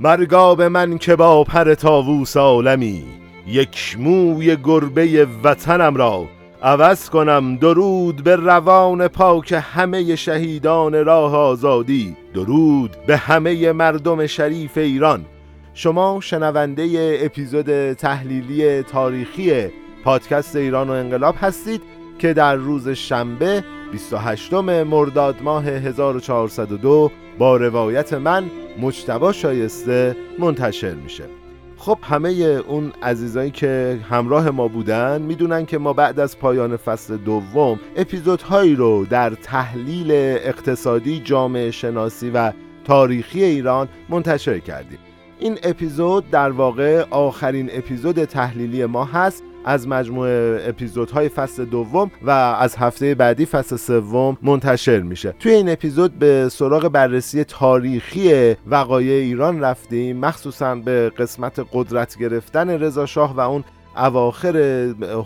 مرگاب من که با پر تاووس عالمی یک موی گربه وطنم را عوض کنم درود به روان پاک همه شهیدان راه آزادی درود به همه مردم شریف ایران. شما شنونده اپیزود تحلیلی تاریخی پادکست ایران و انقلاب هستید که در روز شنبه 28 مرداد ماه 1402 با روایت من مجتبا شایسته منتشر میشه. خب همه اون عزیزایی که همراه ما بودن می‌دونن که ما بعد از پایان فصل دوم اپیزودهایی رو در تحلیل اقتصادی جامعه شناسی و تاریخی ایران منتشر کردیم. این اپیزود در واقع آخرین اپیزود تحلیلی ما هست. از مجموعه اپیزودهای فصل دوم و از هفته بعدی فصل سوم منتشر میشه. توی این اپیزود به سراغ بررسی تاریخی وقایع ایران رفتیم مخصوصا به قسمت قدرت گرفتن رضا شاه و اون اواخر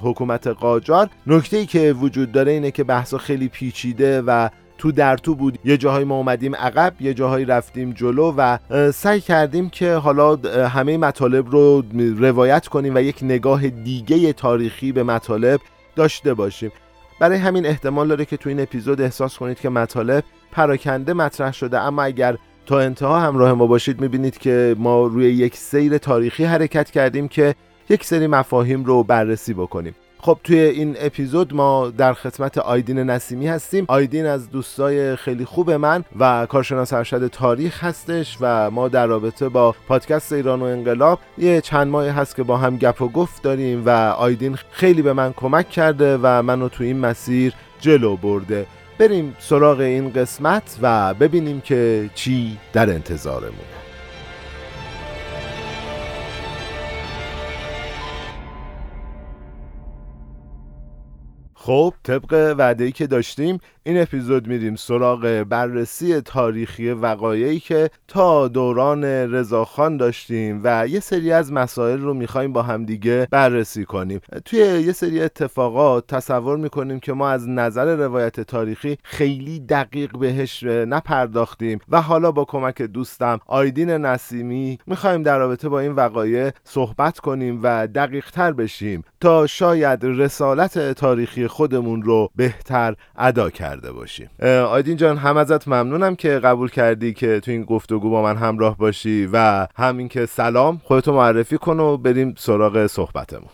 حکومت قاجار. نکته ای که وجود داره اینه که بحثا خیلی پیچیده و تو در تو بود. یه جاهای ما اومدیم عقب یه جاهایی رفتیم جلو و سعی کردیم که حالا همه مطالب رو روایت کنیم و یک نگاه دیگه تاریخی به مطالب داشته باشیم. برای همین احتمال داره که تو این اپیزود احساس کنید که مطالب پراکنده مطرح شده. اما اگر تا انتها همراه ما باشید می‌بینید که ما روی یک سیر تاریخی حرکت کردیم که یک سری مفاهیم رو بررسی بکنیم. خب توی این اپیزود ما در خدمت آیدین نسیمی هستیم. آیدین از دوستای خیلی خوب من و کارشناس ارشد تاریخ هستش و ما در رابطه با پادکست ایران و انقلاب یه چند ماه هست که با هم گپ و گفت داریم و آیدین خیلی به من کمک کرده و منو تو این مسیر جلو برده. بریم سراغ این قسمت و ببینیم که چی در انتظارمونه. خب طبق وعده که داشتیم این اپیزود میریم سراغ بررسی تاریخی وقایعی که تا دوران رضاخان داشتیم و یه سری از مسائل رو می‌خوایم با همدیگه بررسی کنیم. توی یه سری اتفاقات تصور می‌کنیم که ما از نظر روایت تاریخی خیلی دقیق بهش نپرداختیم و حالا با کمک دوستم آیدین نسیمی می‌خوایم در رابطه با این وقایع صحبت کنیم و دقیق تر بشیم تا شاید رسالت تاریخی خودمون رو بهتر ادا کرده باشیم آیدین جان هم ازت ممنونم که قبول کردی که تو این گفتگو با من همراه باشی و همین که سلام خودتو معرفی کن و بریم سراغ صحبتمون.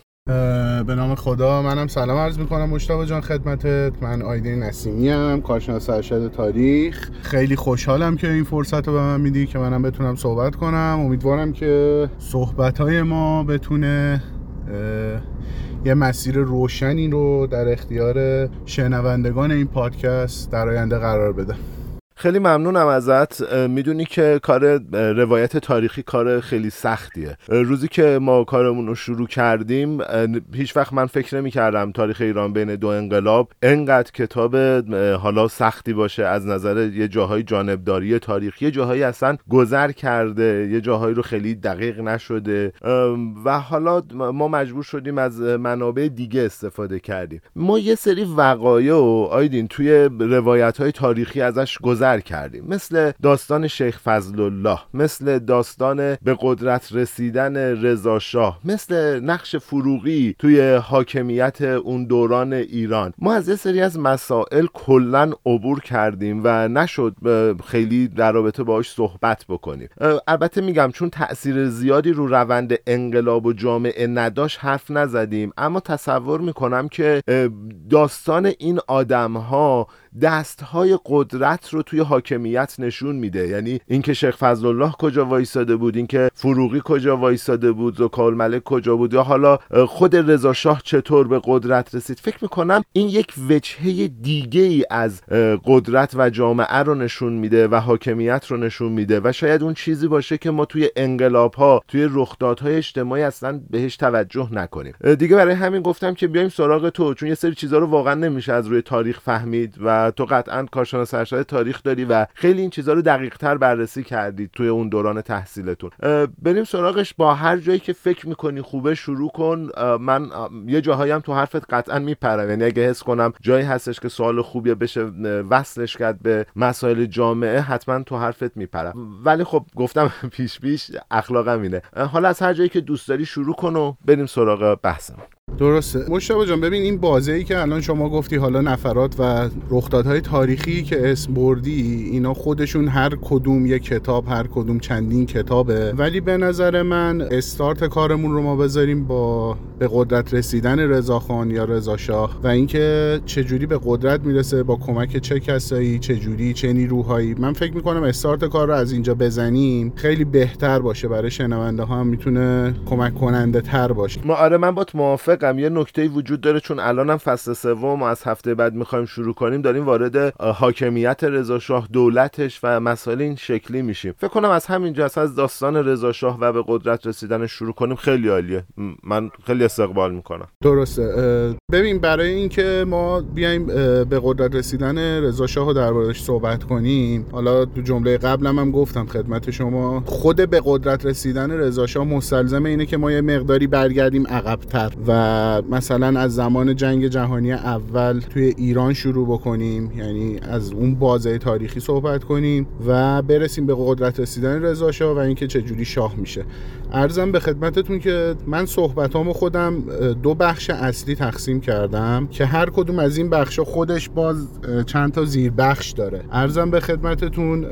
به نام خدا منم سلام عرض می‌کنم مشتاق جان خدمتت. من آیدین نسیمی ام کارشناس ارشد تاریخ. خیلی خوشحالم که این فرصت رو به من میدی که منم بتونم صحبت کنم. امیدوارم که صحبت های ما بتونه یه مسیر روشنی رو در اختیار شنوندگان این پادکست در آینده قرار بده. خیلی ممنونم ازت. می‌دونی که کار روایت تاریخی کار خیلی سختیه. روزی که ما کارمون رو شروع کردیم هیچ وقت من فکر نمی کردم تاریخ ایران بین دو انقلاب انقدر کتاب حالا سختی باشه. از نظر یه جاهای جانبداری تاریخی یه جاهایی اصلا گذر کرده یه جاهایی رو خیلی دقیق نشده. و حالا ما مجبور شدیم از منابع دیگه استفاده کردیم. ما یه سری وقایع و آیدین توی روایت های تاریخی ازش گذر کردیم. مثل داستان شیخ فضل الله مثل داستان به قدرت رسیدن رضا شاه مثل نقش فروغی توی حاکمیت اون دوران ایران. ما از یه سری از مسائل کلا عبور کردیم و نشد خیلی در رابطه باهاش صحبت بکنیم. البته میگم چون تاثیر زیادی رو روند انقلاب و جامعه نداشت حرف نزدیم. اما تصور می‌کنم که داستان این آدم ها دست های قدرت رو توی حاکمیت نشون میده. یعنی اینکه شیخ فضل الله کجا وایساده بود اینکه فروغی کجا وایساده بود زکال ملک کجا بود یا حالا خود رضا شاه چطور به قدرت رسید. فکر می‌کنم این یک وجهه دیگه ای از قدرت و جامعه رو نشون میده و حاکمیت رو نشون میده و شاید اون چیزی باشه که ما توی انقلاب ها توی رخدادهای اجتماعی اصلا بهش توجه نکنیم. دیگه برای همین گفتم که بیایم سراغ تو چون یه سری چیزا رو واقعا نمیشه از روی تاریخ فهمید و تو قطعا کارشناس ارشد تاریخ داری و خیلی این چیزها رو دقیق تر بررسی کردید توی اون دوران تحصیلتون. بریم سراغش. با هر جایی که فکر می‌کنی خوبه شروع کن. من یه جاهایی هم تو حرفت قطعا میپرم. یعنی اگه حس کنم جایی هستش که سوال خوبیه بشه وصلش کرد به مسائل جامعه حتما تو حرفت میپرم. ولی خب گفتم پیش پیش اخلاقم اینه. حالا از هر جایی که دوست داری شروع کن و بریم سراغ بحثم درسته. مشتبه جان ببین این بازه ای که الان شما گفتی حالا نفرات و رخدادهای تاریخی که اسم بردی اینا خودشون هر کدوم یک کتاب هر کدوم چندین کتابه. ولی به نظر من استارت کارمون رو ما بذاریم با به قدرت رسیدن رضاخان یا رضا شاه و اینکه چجوری به قدرت می‌رسه با کمک چه کسایی چجوری چه نیروهایی. من فکر می‌کنم استارت کار رو از اینجا بزنیم خیلی بهتر باشه. برای شنونده ها هم می‌تونه کمک کننده تر باشه. ما آره من با موافقم یه نکته وجود داره چون الانم فصل سوم از هفته بعد می‌خوایم شروع کنیم داریم وارد حاکمیت رضا شاه دولتش و مسائل این شکلی میشیم. فکر کنم از همینجا از داستان رضا شاه و به قدرت رسیدن شروع کنیم. خیلی عالیه. من خیلی استقبال می‌کنم. درسته. ببین برای اینکه ما بیایم به قدرت رسیدن رضا شاه دربارش صحبت کنیم حالا تو جمله قبلم هم گفتم خدمت شما. خود به قدرت رسیدن رضا شاه مستلزم اینه که ما یه مقداری برگردیم عقبتر و مثلا از زمان جنگ جهانی اول توی ایران شروع بکنیم یعنی از اون بازه تاریخی صحبت کنیم و برسیم به قدرت رسیدن رضا شاه و اینکه چجوری شاه میشه. ارزم به خدمتتون که من صحبتامو خودم دو بخش اصلی تقسیم کردم که هر کدوم از این بخش خودش باز چند تا زیر بخش داره. ارزم به خدمتتون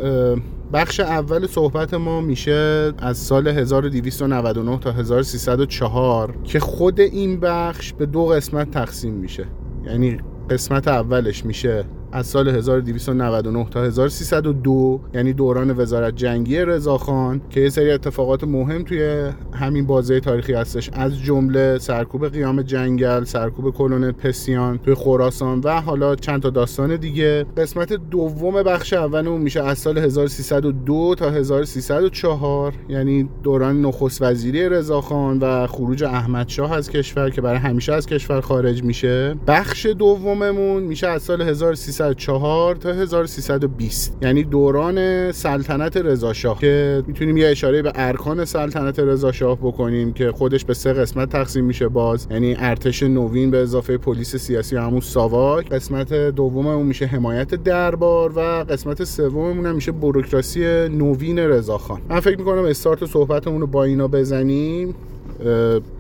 بخش اول صحبت ما میشه از سال 1299 تا 1304 که خود این بخش به دو قسمت تقسیم میشه. یعنی قسمت اولش میشه از سال 1299 تا 1302 یعنی دوران وزارت جنگی رضاخان که یه سری اتفاقات مهم توی همین بازه تاریخی هستش. از جمله سرکوب قیام جنگل سرکوب کلون پسیان توی خراسان و حالا چند تا داستان دیگه. قسمت دوم بخش اول اون میشه از سال 1302 تا 1304 یعنی دوران نخست وزیری رضاخان و خروج احمد شاه از کشور که برای همیشه از کشور خارج میشه. بخش دوممون میشه از سال 1300 1304 تا 1320 یعنی دوران سلطنت رضا شاه که می‌تونیم یه اشاره به ارکان سلطنت رضا شاه بکنیم که خودش به سه قسمت تقسیم میشه باز. یعنی ارتش نوین به اضافه پلیس سیاسی همون ساواک. قسمت دوم اون میشه حمایت دربار و قسمت سوممون میشه بوروکراسی نوین رضاخان. من فکر می‌کنم استارت صحبتمون رو با اینا بزنیم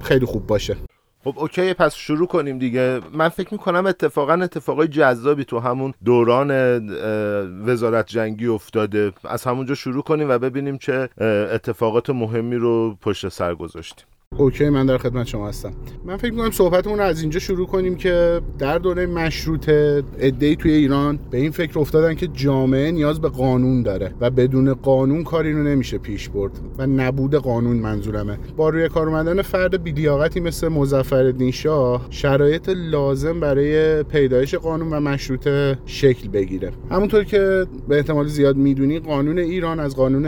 خیلی خوب باشه. خب okay پس شروع کنیم دیگه. من فکر می‌کنم اتفاقا اتفاقای جذابی تو همون دوران وزارت جنگی افتاده. از همونجا شروع کنیم و ببینیم چه اتفاقات مهمی رو پشت سر گذاشتیم. okay من در خدمت شما هستم. من فکر می‌کنم صحبتمون رو از اینجا شروع کنیم که در دوره مشروطه عده‌ای توی ایران به این فکر افتادن که جامعه نیاز به قانون داره و بدون قانون کاری رو نمیشه پیش برد و نبود قانون منظورمه. با روی کار اومدن فرد بیلیاقتی مثل مظفرالدین شاه شرایط لازم برای پیدایش قانون و مشروطه شکل بگیره. همونطور که به احتمال زیاد می‌دونی قانون ایران از قانون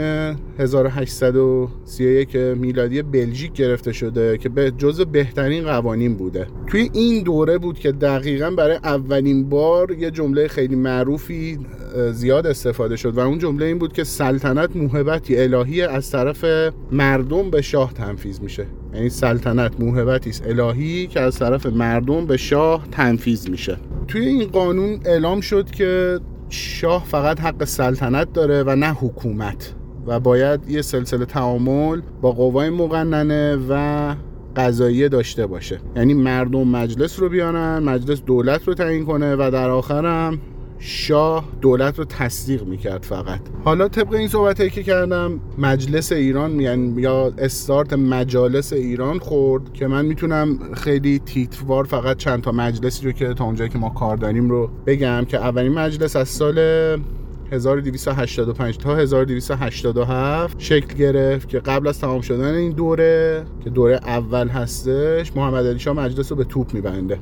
1831 میلادی بلژیک گرفته شده که به جز بهترین قوانین بوده. توی این دوره بود که دقیقا برای اولین بار یه جمله خیلی معروفی زیاد استفاده شد و اون جمله این بود که سلطنت موهبتی الهی از طرف مردم به شاه تنفیز میشه. یعنی سلطنت موهبتی است الهی که از طرف مردم به شاه تنفیز میشه. توی این قانون اعلام شد که شاه فقط حق سلطنت داره و نه حکومت. و باید یه سلسله تعامل با قوای مقننه و قضاییه داشته باشه. یعنی مردم مجلس رو بیانن مجلس دولت رو تعیین کنه و در آخرم شاه دولت رو تصدیق می‌کرد فقط. حالا طبق این صحبت که کردم مجلس ایران یعنی یا استارت مجالس ایران خورد که من می‌تونم خیلی تیتوار فقط چند تا مجلسی رو که تا اونجایی که ما کار داریم رو بگم که اولین مجلس از سال 1285 تا 1287 شکل گرفت که قبل از تمام شدن این دوره که دوره اول هستش محمد علی شاه مجلس رو به توپ میبنده.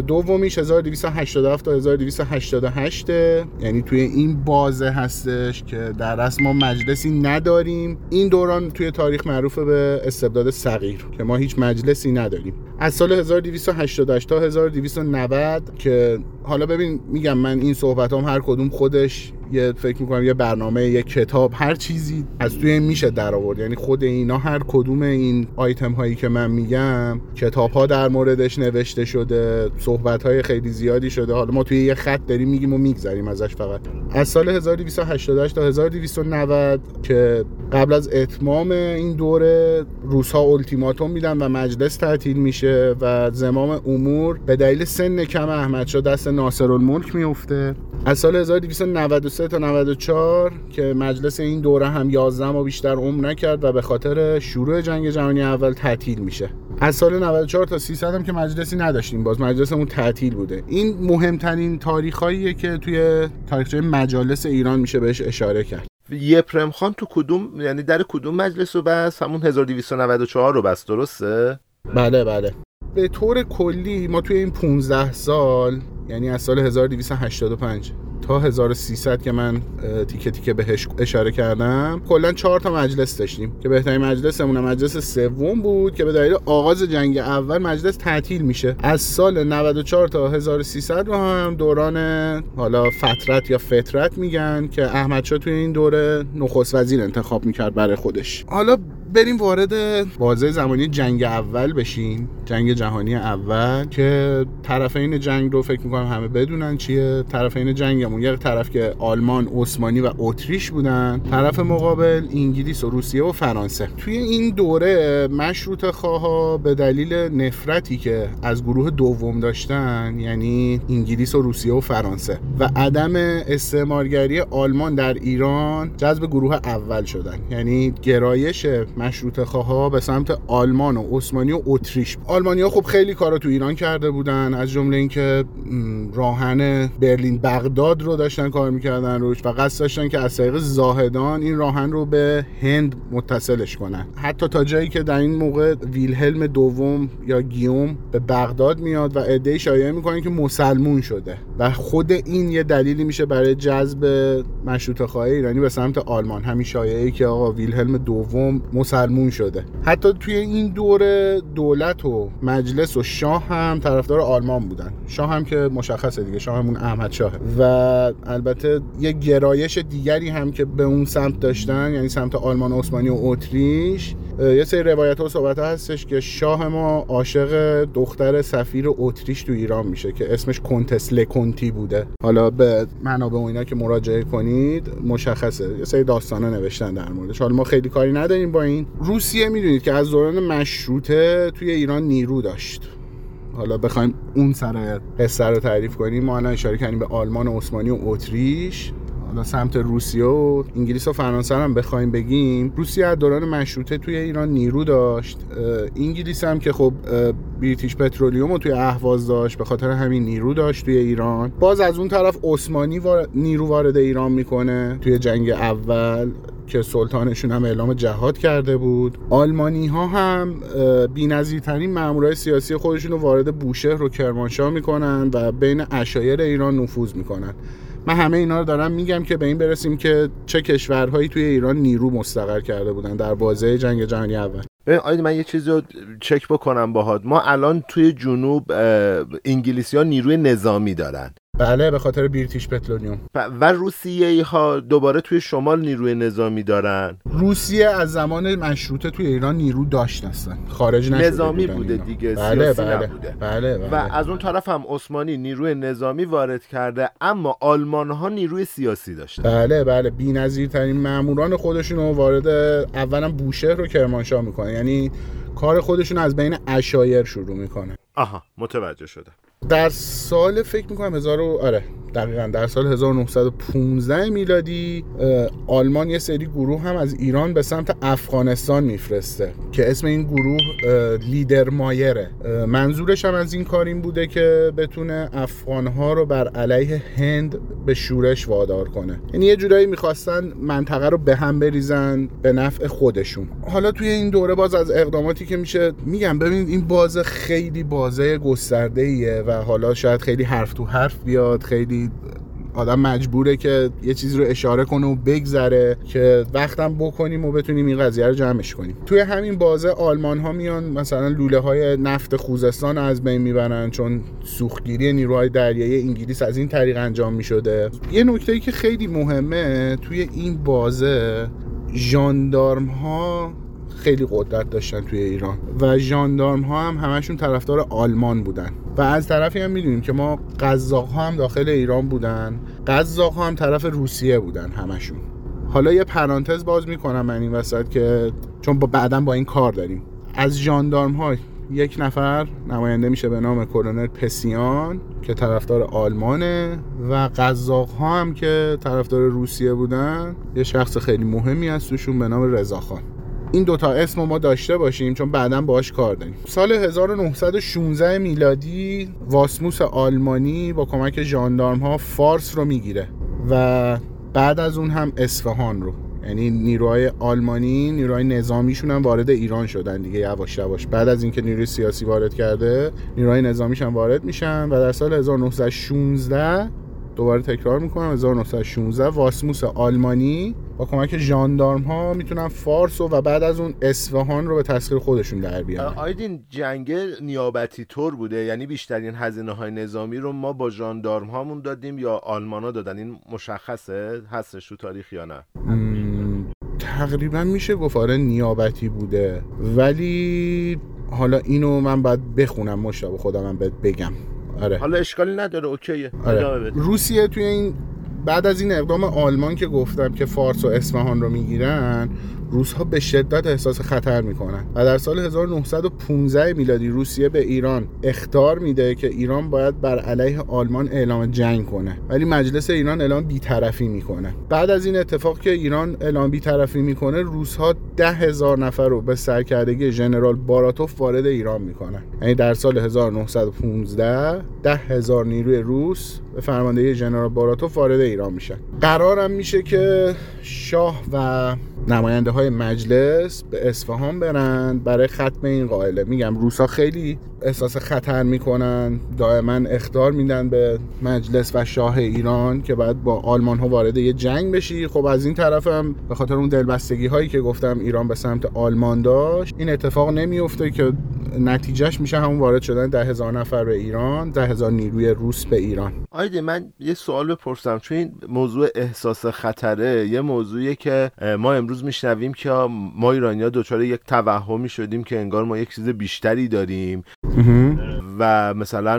دومیش 1287 تا 1288 یعنی توی این بازه هستش که در اصل ما مجلسی نداریم. این دوران توی تاریخ معروف به استبداد صغیر که ما هیچ مجلسی نداریم. از سال 1288 تا 1290 که حالا ببین میگم من این صحبت هم هر کدوم خودش یه فکر می‌کنم یه برنامه یه کتاب هر چیزی از توی میشه در آورد یعنی خود اینا هر کدوم این آیتم هایی که من میگم کتاب ها در موردش نوشته شده صحبت های خیلی زیادی شده. حالا ما توی یه خط داریم میگیم و میگذریم ازش فقط. از سال 1288 تا 1290 که قبل از اتمام این دوره روسا التیماتوم میدن و مجلس تعطیل میشه و زمام امور به دلیل سن کم احمدشاه دست ناصر الملک میفته از سال 1293 تا 94 که مجلس این دوره هم 11 ما بیشتر عمر نکرد و به خاطر شروع جنگ جهانی اول تعطیل میشه. از سال 94 تا 300 هم که مجلسی نداشتیم باز مجلسمون تعطیل بوده. این مهمترین تاریخاییه که توی تاریخچه مجالس ایران میشه بهش اشاره کرد. یپرم خان تو کدوم یعنی در کدوم مجلس رو بس همون 1294 رو بس درسته؟ بله بله. به طور کلی ما توی این 15 سال یعنی از سال 1285 تا 1300 که من تیکه تیکه بهش اشاره کردم. کلا چهار تا مجلس داشتیم که بهترین مجلسمون مجلس سوم بود که به دلیل آغاز جنگ اول مجلس تعطیل میشه. از سال 94 تا 1300 رو هم دوران حالا فترت یا فترت میگن که احمد شاه توی این دوره نخست وزیر انتخاب می‌کرد برای خودش. حالا بریم وارد بازه زمانی جنگ اول بشیم. جنگ جهانی اول که طرفین جنگ رو فکر می‌کنم همه بدونن چیه. طرفین جنگمون یه طرف که آلمان عثمانی و اتریش بودن. طرف مقابل انگلیس و روسیه و فرانسه. توی این دوره مشروط خواها به دلیل نفرتی که از گروه دوم داشتن یعنی انگلیس و روسیه و فرانسه. و عدم استعمارگری آلمان در ایران جذب گروه اول شدن. یعنی گرایش مشروط خواه به سمت آلمان و عثمانی و اتریش. آلمانیا خب خیلی کارا تو ایران کرده بودن از جمله اینکه راهن برلین بغداد رو داشتن کار می‌کردن روش و قصد داشتن که از طریق زاهدان این راهن رو به هند متصلش کنن. حتی تا جایی که در این موقع ویلهلم دوم یا گیوم به بغداد میاد و عده شایعه می‌کنن که مسلمون شده و خود این یه دلیلی میشه برای جذب مشروط خواهی ایرانی به سمت آلمان. همین شایعه که آقا ویلهلم دوم مسلمون شده. حتی توی این دوره دولت و مجلس و شاه هم طرفدار آلمان بودن. شاه هم که مشخصه دیگه شاهمون احمد شاه. و البته یه گرایش دیگری هم که به اون سمت داشتن یعنی سمت آلمان و عثمانی و اتریش یه سری روایت و صحبت هستش که شاه ما عاشق دختر سفیر اتریش تو ایران میشه که اسمش کنتس لکونتی بوده. حالا به منابع و اینا که مراجعه کنید مشخصه. یه سری داستانا نوشتن در موردش. حالا ما خیلی کاری نداریم با این. روسیه می‌دونید که از دوران مشروطه توی ایران نیرو داشت. حالا بخوایم اون سر قصه رو تعریف کنیم ما الان اشاره کردیم به آلمان و عثمانی و اتریش. حالا سمت روسیه و انگلیس و فرانسه هم بخوایم بگیم روسیه از دوران مشروطه توی ایران نیرو داشت. انگلیس هم که خب بریتیش پترولیوم رو توی اهواز داشت به خاطر همین نیرو داشت توی ایران. باز از اون طرف عثمانی نیرو وارد ایران می‌کنه توی جنگ اول که سلطانشون هم اعلام جهاد کرده بود. آلمانی ها هم بی‌نظیرترین مامورای سیاسی خودشون رو وارد بوشهر و کرمانشاه می‌کنن و بین اشایر ایران نفوذ می‌کنن. من همه اینا رو دارم میگم که به این برسیم که چه کشورهایی توی ایران نیرو مستقر کرده بودن در بازه جنگ جهانی اول. آید من یه چیزی رو چک بکنم باهات. ما الان توی جنوب انگلیسی ها نیروی نظامی دارن. بله به خاطر بریتیش پترولیوم و روسیه ها دوباره توی شمال نیروی نظامی دارن روسیه از زمان مشروطه توی ایران نیرو داشت هستن خارج نشده نظامی بوده اینا. دیگه بله بله. نبوده. بله, بله. و از اون طرف هم عثمانی نیروی نظامی وارد کرده اما آلمان ها نیروی سیاسی داشتن بله بله بی‌نظیرترین ماموران خودشون رو وارد اولا بوشهر رو کرمانشاه می‌کنه یعنی کار خودشون از بین اشایر شروع می‌کنه آها متوجه شدم. در سال فکر می‌کنم هزار آره دقیقا در سال 1915 میلادی آلمان یه سری گروه هم از ایران به سمت افغانستان میفرسته که اسم این گروه لیدر مایره. منظورش هم از این کار این بوده که بتونه افغانها رو بر علیه هند به شورش وادار کنه. یعنی یه جورایی می‌خواستن منطقه رو به هم بریزن به نفع خودشون. حالا توی این دوره باز از اقداماتی که میشه میگم ببینید این بازه خیلی بازه گسترده ایه و حالا شاید خیلی حرف تو حرف بیاد خیلی آدم مجبوره که یه چیزی رو اشاره کنه و بگذره که وقتم بکنیم و بتونیم این قضیه رو جمعش کنیم. توی همین بازه آلمان ها میان مثلا لوله های نفت خوزستان از بین می‌برن چون سوختگیری نیروهای دریایی انگلیس از این طریق انجام می‌شده. یه نکته که خیلی مهمه توی این بازه ژاندارم ها خیلی قدرت داشتن توی ایران و ژاندارم ها هم همشون طرفدار آلمان بودن. و از طرفی هم می‌دونیم که ما قزاق ها هم داخل ایران بودن. قزاق ها هم طرف روسیه بودن همشون. حالا یه پرانتز باز می‌کنم من این وسط که چون بعدا با این کار داریم. از ژاندارم ها یک نفر نماینده میشه به نام کلونل پسیان که طرفدار آلمانه و قزاق ها هم که طرفدار روسیه بودن یه شخص خیلی مهمی از توشون به نام رضاخان این دوتا اسم ما داشته باشیم چون بعدا باش کار داریم. سال 1916 میلادی واسموس آلمانی با کمک ژاندارم ها فارس رو می‌گیره و بعد از اون هم اصفهان رو. یعنی نیروهای آلمانی نیروهای نظامیشون هم وارد ایران شدن دیگه یواش یواش. بعد از اینکه نیروی سیاسی وارد کرده نیروهای نظامیش هم وارد میشن و در سال 1916 دوباره تکرار می‌کنم. 1916 واسموس آلمانی. با کمک ژاندارم ها می‌تونن فارس و, و بعد از اون اصفهان رو به تسخیر خودشون در بیارن آیدین جنگ نیابتی طور بوده؟ یعنی بیشترین هزینه های نظامی رو ما با ژاندارم هامون دادیم یا آلمانا دادن؟ این مشخصه؟ هستش تو تاریخ یا نه؟ تقریبا میشه گفت آره نیابتی بوده. ولی حالا اینو من باید بخونم مشتاق خودم من بهت بگم. آره. حالا اشکالی نداره اوکیه. آره. روسیه توی این بعد از این اقدام آلمان که گفتم که فارس و اصفهان رو می‌گیرن روس ها به شدت احساس خطر می‌کنن و در سال 1915 میلادی روسیه به ایران اختار میده که ایران باید بر علیه آلمان اعلام جنگ کنه ولی مجلس ایران اعلام بیطرفی می‌کنه. بعد از این اتفاق که ایران اعلام بیطرفی می‌کنه روس ها ده هزار نفر رو به سرکردگی ژنرال باراتوف وارد ایران می‌کنن. یعنی در سال 1915 ده هزار نیروی روس به فرماندهی ژنرال باراتوف وارد ایران میشن قرارم میشه که شاه و نماینده های مجلس به اصفهان برن برای ختم این قائله. میگم روسا خیلی احساس خطر می‌کنن دائما اختار میدن به مجلس و شاه ایران که بعد با آلمان ها وارد یه جنگ بشی. خب از این طرف هم به خاطر اون دلبستگی هایی که گفتم ایران به سمت آلمان داشت این اتفاق نمیفته که نتیجهش میشه همون وارد شدن ده هزار نفر به ایران ده هزار نیروی روس به ایران. آیده من یه سوال بپرسم. چون این موضوع احساس خطره یه موضوعیه که ما امروز میشنویم که ما ایرانیا دچار یک توهمی شدیم که انگار ما یک چیز بیشتری داریم. و مثلا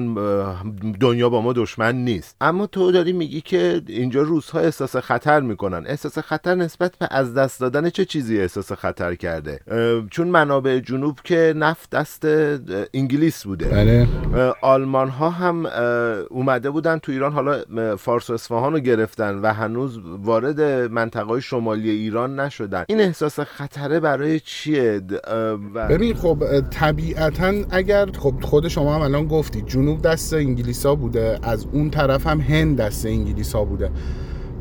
دنیا با ما دشمن نیست. اما تو داری میگی که اینجا روزها احساس خطر می‌کنن. احساس خطر نسبت به از دست دادن چه چیزی احساس خطر کرده؟ چون منابع جنوب که نفت دست انگلیس بوده. بله. آلمان ها هم اومده بودن تو ایران حالا فارس و اصفهان رو گرفتن و هنوز وارد منطقه شمالی ایران نشدن. این احساس خطره برای چیه؟ ببین خب طبیعتا اگر خب خود شما هم الان گفتید جنوب دست انگلیسا بوده از اون طرف هم هند دست انگلیسا بوده.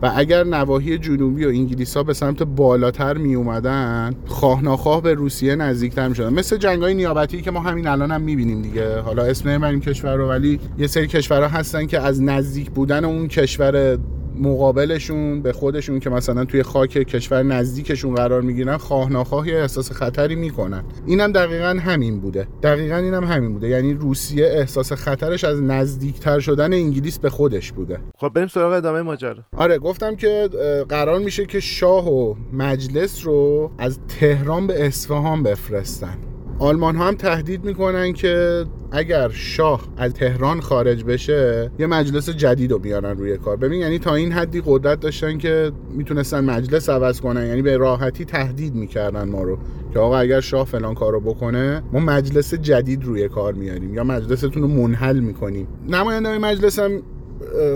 و اگر نواحی جنوبی و انگلیس ها به سمت بالاتر می اومدن خواه ناخواه به روسیه نزدیکتر می شدن مثل جنگ های نیابتی که ما همین الان هم می بینیم دیگه. حالا اسم نمی‌بریم کشور رو ولی یه سری کشورها هستن که از نزدیک بودن اون کشور مقابلشون به خودشون که مثلا توی خاک کشور نزدیکشون قرار می‌گیرن خواه ناخواه احساس خطری می‌کنن. اینم دقیقا همین بوده. دقیقا اینم همین بوده. یعنی روسیه احساس خطرش از نزدیکتر شدن انگلیس به خودش بوده. خب بریم سراغ ادامه ماجرا. آره گفتم که قرار میشه که شاه و مجلس رو از تهران به اصفهان بفرستن. آلمان ها هم تهدید می‌کنن که اگر شاه از تهران خارج بشه یه مجلس جدید رو بیارن روی کار. ببین یعنی تا این حدی قدرت داشتن که می‌تونستن مجلس عوض کنن یعنی به راحتی تهدید می‌کردن ما رو که آقا اگر شاه فلان کارو بکنه ما مجلس جدید روی کار میاریم یا مجلستون رو منحل می‌کنیم. نماینده مجلس هم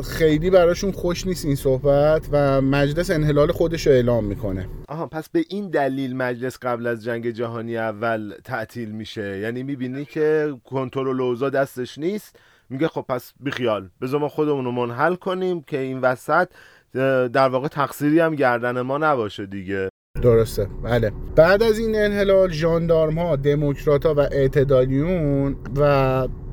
خیلی براشون خوش نیست این صحبت و مجلس انحلال خودش رو اعلام می‌کنه. آها پس به این دلیل مجلس قبل از جنگ جهانی اول تعطیل میشه؟ یعنی می‌بینی که کنترل اوضاع دستش نیست؟ میگه خب پس بیخیال بذار ما خودمون رو منحل کنیم که این وسط در واقع تقصیری هم گردن ما نباشه دیگه. درسته. بله. بعد از این انحلال ژاندارم ها دموکرات ها و اعتدالیون و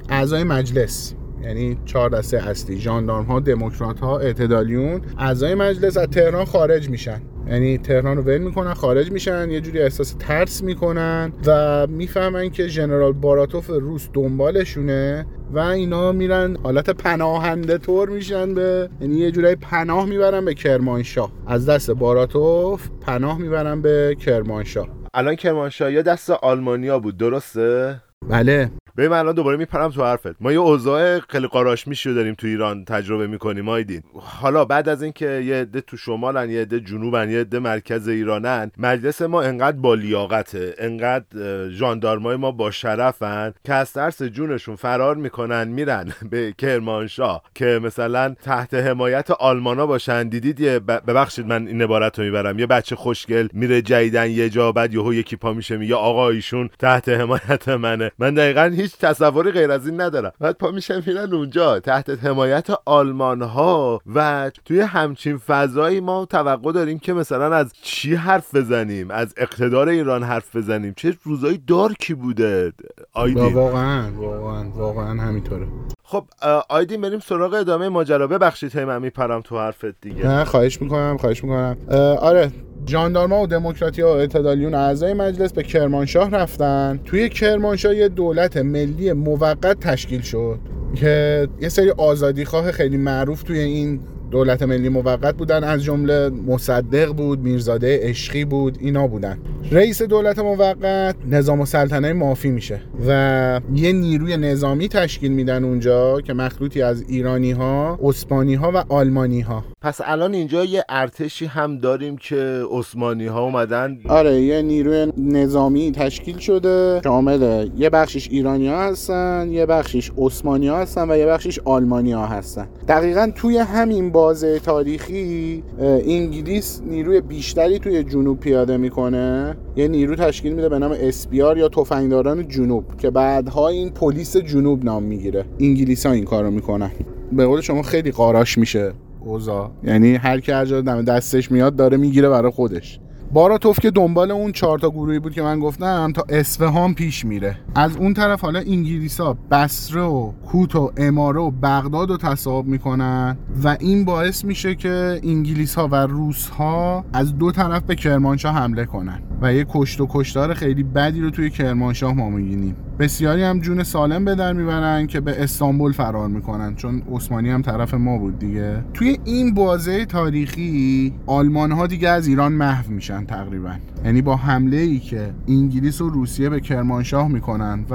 اعضای مجلس یعنی چهار دسته اصلی ژاندارم ها دموکرات ها اعتدالیون. اعضای مجلس از تهران خارج میشن. یعنی تهران رو ول می‌کنن خارج میشن یه جوری احساس ترس می‌کنن و می‌فهمن که ژنرال باراتوف روس دنبالشونه و اینا میرن حالت پناهنده طور میشن به یعنی یه جورایی پناه می‌برن به کرمانشاه. از دست باراتوف پناه می‌برن به کرمانشاه. الان کرمانشاه یا دست آلمانیا بود درسته؟ بله. ببین من الان دوباره میپرم تو حرفت. ما یه اوضاع خیلی قاراشمیش رو داریم تو ایران تجربه می‌کنیم آیدین. حالا بعد از اینکه یه عده تو شمالن یه عده جنوبن یه عده مرکز ایرانن مجلس ما انقدر با لیاقته انقدر ژاندارمای ما با شرفن که از ترس جونشون فرار می‌کنن میرن به کرمانشاه که مثلا تحت حمایت آلمانا باشن. دیدید یه ببخشید من این عبارت رو می‌برم. یه بچه خوشگل میره جیدن یه جا بعد یهو یکی پا میشه میگه آقا ایشون تحت حمایت منه. من دقیقا هیچ تصوری غیر از این ندارم. بعد پا میشم میرن اونجا تحت حمایت آلمان ها و توی همچین فضایی ما توقع داریم که مثلا از چی حرف بزنیم؟ از اقتدار ایران حرف بزنیم؟ چه روزایی دارکی بوده؟ آیدین. واقعا واقعا واقعا همینطوره. خب آیدین بریم سراغ ادامه ماجرا. ببخشید هی من میپرم تو حرفت دیگه. نه خواهش می‌کنم خواهش می‌کنم. آره جاندارما و دموکراتی و اعتدالیون اعضای مجلس به کرمانشاه رفتن. توی کرمانشاه یه دولت ملی موقت تشکیل شد که یه سری آزادیخواه خیلی معروف توی این دولت ملی موقت بودن از جمله مصدق بود میرزاده عشقی بود اینا بودن. رئیس دولت موقت نظام سلطنه مافی میشه و یه نیروی نظامی تشکیل میدن اونجا که مخلوطی از ایرانی ها اسپانی ها و آلمانی ها پس الان اینجا یه ارتشی هم داریم که عثمانی ها اومدن. آره یه نیروی نظامی تشکیل شده. شامل یه بخشش ایرانی ها هستن یه بخشش عثمانی ها هستن و یه بخشش آلمانی ها هستن. دقیقا توی همین بازه تاریخی انگلیس نیروی بیشتری توی جنوب پیاده می‌کنه. یه نیرو تشکیل میده به نام اسپیار یا تفنگداران جنوب که بعدها این پلیس جنوب نام می‌گیره. انگلیس ها این کارو می‌کنن. به قول شما خیلی قاراش میشه. اوزا. یعنی هر کی هر جا دستش میاد داره می‌گیره برای خودش. باراتوف که دنبال اون چهار تا گروهی بود که من گفتم تا اصفهان پیش میره. از اون طرف حالا انگلیسا بصره و کوت و اماره و بغداد رو تصاحب می‌کنن و این باعث میشه که انگلیس ها و روس ها از دو طرف به کرمانشاه حمله کنن. و یه کشت و کشتار خیلی بدی رو توی کرمانشاه ما میگینیم بسیاری هم جون سالم به در می‌برن که به استانبول فرار می‌کنن چون عثمانی هم طرف ما بود دیگه. توی این بازه تاریخی آلمان ها دیگه از ایران محو میشن تقریبا. یعنی با حمله ای که انگلیس و روسیه به کرمانشاه می‌کنن و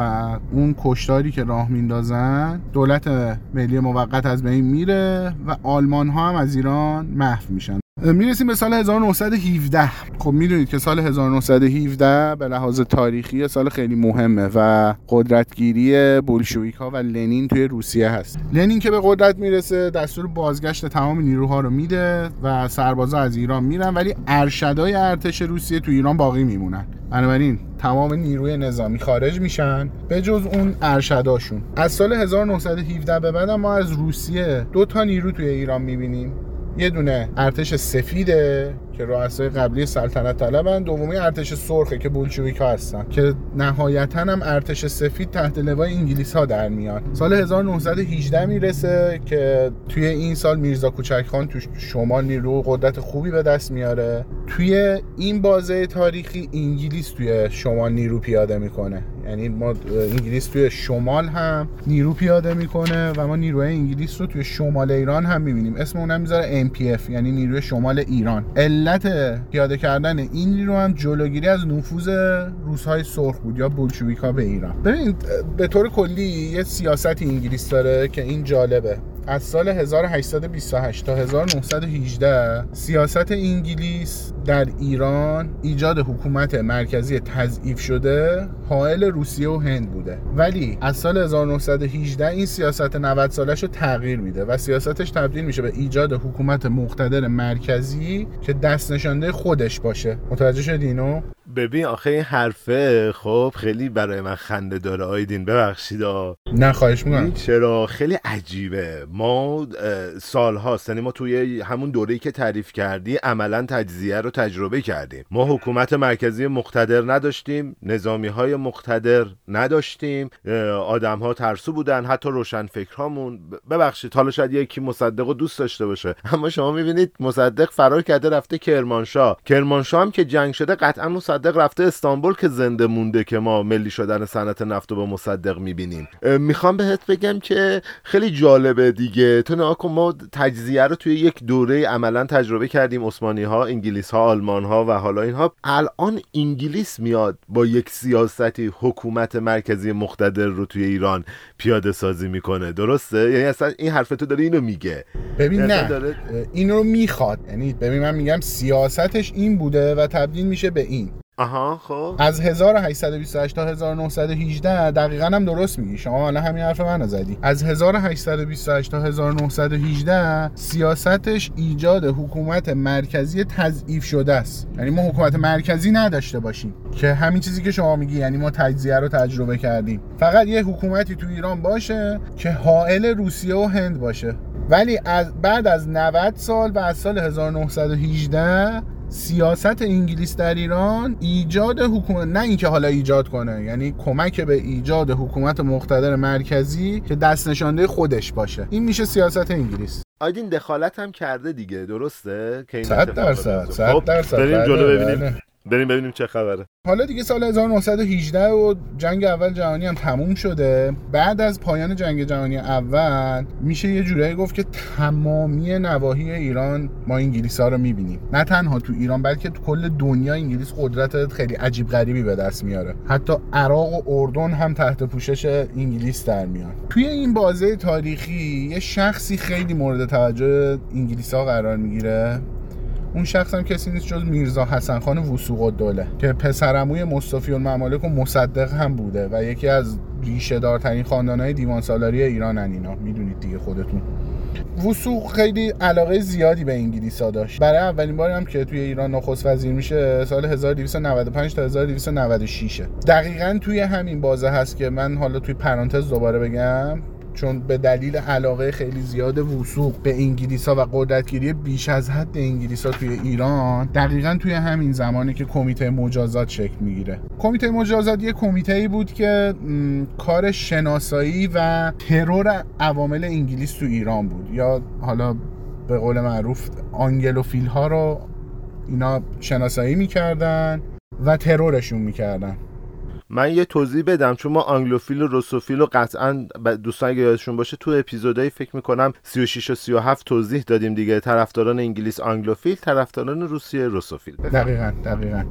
اون کشتاری که راه میندازن دولت ملی موقت از بین میره و آلمان ها هم از ایران محو میشن. می‌رسیم به سال 1917 خب می‌دونید که سال 1917 به لحاظ تاریخی سال خیلی مهمه و قدرتگیری بولشویک ها و لنین توی روسیه هست. لنین که به قدرت می‌رسه دستور بازگشت تمام نیروها رو میده و سربازا از ایران میرن ولی ارشدای ارتش روسیه تو ایران باقی میمونن. بنابراین تمام نیروی نظامی خارج میشن به جز اون ارشداشون. از سال 1917 به بعد ما از روسیه دو تا نیرو توی ایران می‌بینیم. یه دونه ارتش سفیده. که رؤسای قبلی سلطنت طلبن دومی ارتش سرخه که بولشویک ها هستن. که نهایتا هم ارتش سفید تحت لوای انگلیس ها در میان سال 1918 می‌رسه که توی این سال میرزا کوچک خان تو شمال نیرو قدرت خوبی به دست میاره. توی این بازه تاریخی انگلیس توی شمال نیرو پیاده می‌کنه. یعنی ما انگلیس توی شمال هم نیرو پیاده می‌کنه و ما نیروی انگلیس رو توی شمال ایران هم می‌بینیم. اسم اونم می‌ذاره MPF یعنی نیروی شمال ایران. علت پیاده کردن این نیرو هم جلوگیری از نفوذ روسهای سرخ بود یا بولشویکا به ایران. ببینید به طور کلی یه سیاست انگلیس داره که این جالبه. از سال 1828 تا 1918 سیاست انگلیس در ایران ایجاد حکومت مرکزی تضعیف شده حائل روسیه و هند بوده. ولی از سال 1918 این سیاست 90 سالش رو تغییر میده و سیاستش تبدیل میشه به ایجاد حکومت مقتدر مرکزی که دست نشانده خودش باشه. متوجه شدی اینو؟ ببین آخه این حرفه خب خیلی برای من خنده داره آیدین ببخشید نه خواهش می‌کنم. چرا؟ خیلی عجیبه. ما سال هاست یعنی ما توی همون دوره‌ای که تعریف کردی عملا تجزیه رو تجربه کردیم. ما حکومت مرکزی مقتدر نداشتیم نظامی های مقتدر نداشتیم آدم ها ترسو بودن حتی روشن فکرهامون ببخشید حالا شاید یکی مصدق رو دوست داشته باشه. اما شما می‌بینید مصدق فرار کرده رفته کرمانشاه. کرمانشاه هم که جنگ شده قطعا مصدق رفته استانبول که زنده مونده که ما ملی شدن صنعت نفت رو به مصدق می‌بینیم. می‌خوام بهت بگم که خیلی جالبه دیگه. تو نها ما تجزیه رو توی یک دوره عملا تجربه کردیم. عثمانی ها انگلیس ها آلمان ها و حالا اینها. الان انگلیس میاد با یک سیاستی حکومت مرکزی مقتدر رو توی ایران پیاده سازی می‌کنه. درسته؟ یعنی اصلا این حرف تو داره اینو میگه. ببین نه. داره... این رو می‌خواد. یعنی ببین من میگم سیاستش این بوده و تبدیل میشه به این. آها خب. از 1828 تا 1918 دقیقا هم درست میگی. شما حالا همین حرف منو زدی. از 1828 تا 1918 سیاستش ایجاد حکومت مرکزی تضعیف شده است. یعنی ما حکومت مرکزی نداشته باشیم که همین چیزی که شما میگی یعنی ما تجزیه رو تجربه کردیم. فقط یه حکومتی تو ایران باشه که حائل روسیه و هند باشه. ولی از بعد از 90 سال و از سال 1918 سیاست انگلیس در ایران ایجاد حکومت نه اینکه حالا ایجاد کنه یعنی کمک به ایجاد حکومت مقتدر مرکزی که دست نشانده خودش باشه. این میشه سیاست انگلیس. آیدین دخالت هم کرده دیگه درسته؟ که این درصد 100 خب، درصد. بریم جلو بله، ببینیم. بله. بریم ببینیم چه خبره. حالا دیگه سال 1918 و جنگ اول جهانی هم تموم شده. بعد از پایان جنگ جهانی اول میشه یه جورایی گفت که تمامی نواحی ایران ما انگلیس ها رو می‌بینیم. نه تنها تو ایران بلکه تو کل دنیا انگلیس قدرت خیلی عجیب غریبی به دست میاره. حتی عراق و اردن هم تحت پوشش انگلیس در میان. توی این بازه تاریخی یه شخصی خیلی مورد توجه انگلیس ها قرار می‌گیره. اون شخص هم کسی نیست جز میرزا حسن خان وسوق الدوله که پسرموی مصطفی الممالک و مصدق هم بوده و یکی از ریشه دارترین خاندانهای دیوان سالاری ایران اینا. می‌دونید دیگه خودتون. وسوق خیلی علاقه زیادی به انگلیس ها داشت. برای اولین باری هم که توی ایران نخست وزیر میشه سال 1295 تا 1296 دقیقا توی همین بازه هست که من حالا توی پرانتز دوباره بگم. چون به دلیل علاقه خیلی زیاد وسوق به انگلیس ها و قدرتگیری بیش از حد انگلیس ها توی ایران دقیقا توی همین زمانی که کمیته مجازات شکل می‌گیره. کمیته مجازات یه کمیته ای بود که کار شناسایی و ترور عوامل انگلیس تو ایران بود. یا حالا به قول معروف آنگلوفیل ها رو اینا شناسایی می‌کردن و ترورشون می‌کردن. من یه توضیح بدم چون ما آنگلوفیل و روسوفیل رو قطعا دوستان اگه یادشون باشه تو اپیزودایی فکر می‌کنم 36 و 37 توضیح دادیم دیگه طرفداران انگلیس آنگلوفیل طرفداران روسیه روسوفیل. دقیقا دقیقا.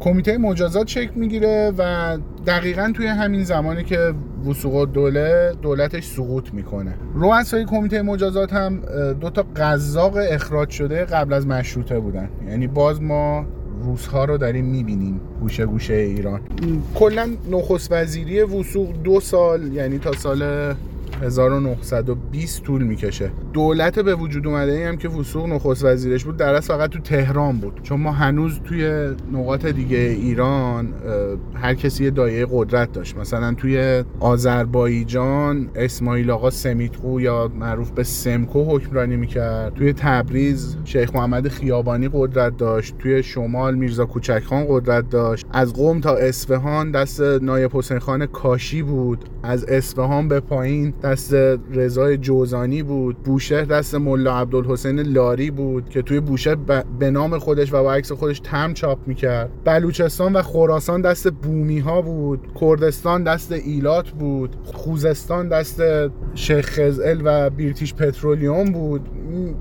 کمیته مجازات شکل می‌گیره و دقیقا توی همین زمانی که وسوق دوله دولتش سقوط می‌کنه. رؤسای کمیته مجازات هم دو تا قزاق اخراج شده قبل از مشروطه بودن. یعنی باز ما روزها رو داریم می‌بینیم گوشه گوشه ایران. کلا نخست وزیری وسوق دو سال یعنی تا سال 1920 طول می‌کشه. دولت به وجود اومده ای هم که وسوق نخست وزیرش بود در فقط تو تهران بود. چون ما هنوز توی نقاط دیگه ایران هر کسی یه دایه قدرت داشت. مثلا توی آذربایجان اسماعیل آقا سمیتقو یا معروف به سمکو حکمرانی می‌کرد. توی تبریز شیخ محمد خیابانی قدرت داشت. توی شمال میرزا کوچکخان قدرت داشت. از قوم تا اصفهان دست نایب حسین خان کاشی بود. از اصفهان به پایین دست رضای جوزانی بود بوشهر دست ملا عبدالحسین لاری بود که توی بوشهر به نام خودش و با عکس خودش تم چاپ می‌کرد. بلوچستان و خراسان دست بومی ها بود. کردستان دست ایلات بود. خوزستان دست شیخ خزل و بیرتیش پترولیوم بود.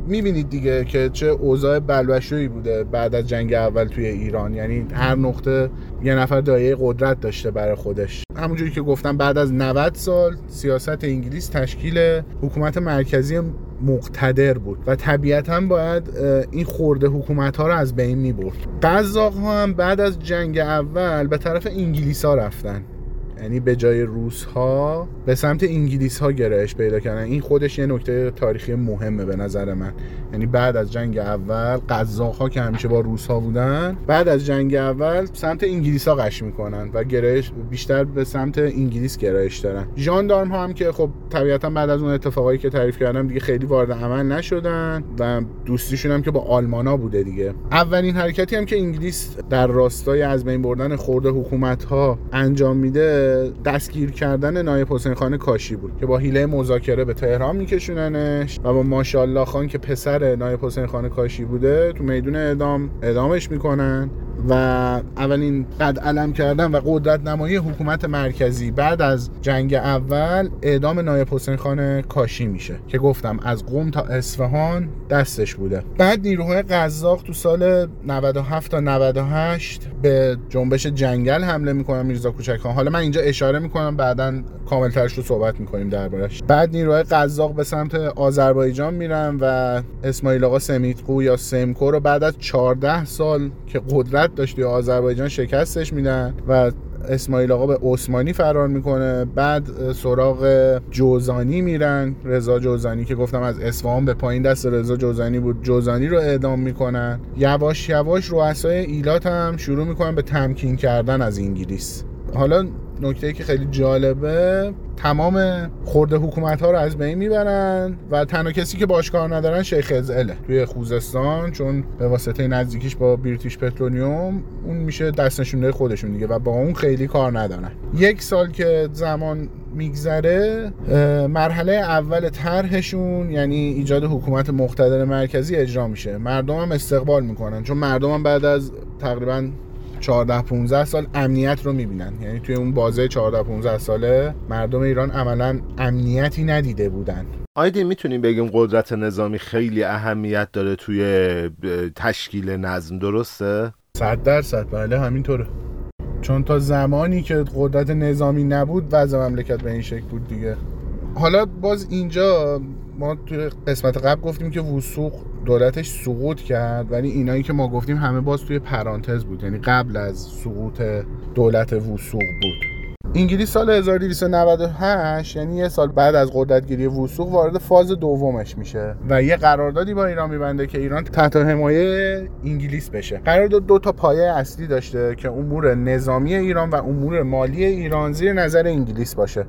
می‌بینید دیگه که چه اوضاع بلوشویی بوده بعد از جنگ اول توی ایران. یعنی هر نقطه یه نفر دایه قدرت داشته برای خودش. همونجوری که گفتم بعد از 90 سال سیاست انگلیس تشکیل حکومت مرکزی مقتدر بود و طبیعتا باید این خورده حکومت ها رو از بین می برد ها هم بعد از جنگ اول به طرف انگلیس ها رفتن. یعنی به جای روس ها به سمت انگلیس ها گرایش پیدا کردن. این خودش یه نکته تاریخی مهمه به نظر من. یعنی بعد از جنگ اول قزاق ها که همیشه با روس ها بودن بعد از جنگ اول سمت انگلیس ها قش می‌کنن و گرایش بیشتر به سمت انگلیس گرایش دارن. ژاندارم ها هم که خب طبیعتا بعد از اون اتفاقایی که تعریف کردم دیگه خیلی وارد عمل نشدن و دوستیشون هم که با آلمانا بوده دیگه. اولین حرکتی هم که انگلیس در راستای از بین بردن خورده حکومت ها انجام میده دستگیر کردن نایب حسین خان کاشی بود که با حیله مذاکره به تهران میکشوننش و با ماشاءالله خان که پسر نایب حسین خان کاشی بوده تو میدون اعدام اعدامش می‌کنن و اولین قد علم کردن و قدرت نمایی حکومت مرکزی بعد از جنگ اول اعدام نایب حسین خان کاشی میشه که گفتم از قم تا اصفهان دستش بوده. بعد نیروهای قزاق تو سال 97 تا 98 به جنبش جنگل حمله می‌کنن میرزا کوچک خان حالا من اینجا اشاره می‌کنم بعدا کاملترش رو صحبت می‌کنیم دربارش بعد نیروهای قزاق به سمت آذربایجان میرن و اسماعیل آقا سمیتقو یا سمکو رو بعد از 14 سال که قدرت داشت آذربایجان شکستش میدن و اسماعیل آقا به عثمانی فرار می‌کنه. بعد سراغ جوزانی میرن. رضا جوزانی که گفتم از اصفهان به پایین دست رضا جوزانی بود. جوزانی رو اعدام می‌کنن. یواش یواش رؤسای ایلات هم شروع می‌کنن به تمکین کردن از انگلیس. حالا نکته که خیلی جالبه تمام خورده حکومت ها رو از بین می‌برن و تنها کسی که باش کار ندارن شیخ ازعله توی خوزستان چون به واسطه نزدیکیش با بریتیش پترونیوم اون میشه دست نشونده خودشون دیگه و با اون خیلی کار ندارن. یک سال که زمان میگذره مرحله اول طرحشون یعنی ایجاد حکومت مقتدر مرکزی اجرا میشه. مردم هم استقبال می‌کنن چون مردم هم بعد از تقریبا 14 15 سال امنیت رو می‌بینن. یعنی توی اون بازه 14 15 ساله مردم ایران عملا امنیتی ندیده بودن. آیدی می‌تونیم بگیم قدرت نظامی خیلی اهمیت داره توی تشکیل نظم درسته؟ صد درصد بله همینطوره. چون تا زمانی که قدرت نظامی نبود وضع مملکت به این شکل بود دیگه. حالا باز اینجا ما توی قسمت قبل گفتیم که وسوق دولتش سقوط کرد ولی اینایی که ما گفتیم همه باز توی پرانتز بود یعنی قبل از سقوط دولت وسوق بود. انگلیس سال 1298 یعنی یه سال بعد از قدرتگیری وسوق وارد فاز دومش میشه و یه قراردادی با ایران میبنده که ایران تحت حمایه انگلیس بشه. قرارداد دو تا پایه اصلی داشته که امور نظامی ایران و امور مالی ایران زیر نظر انگلیس باشه.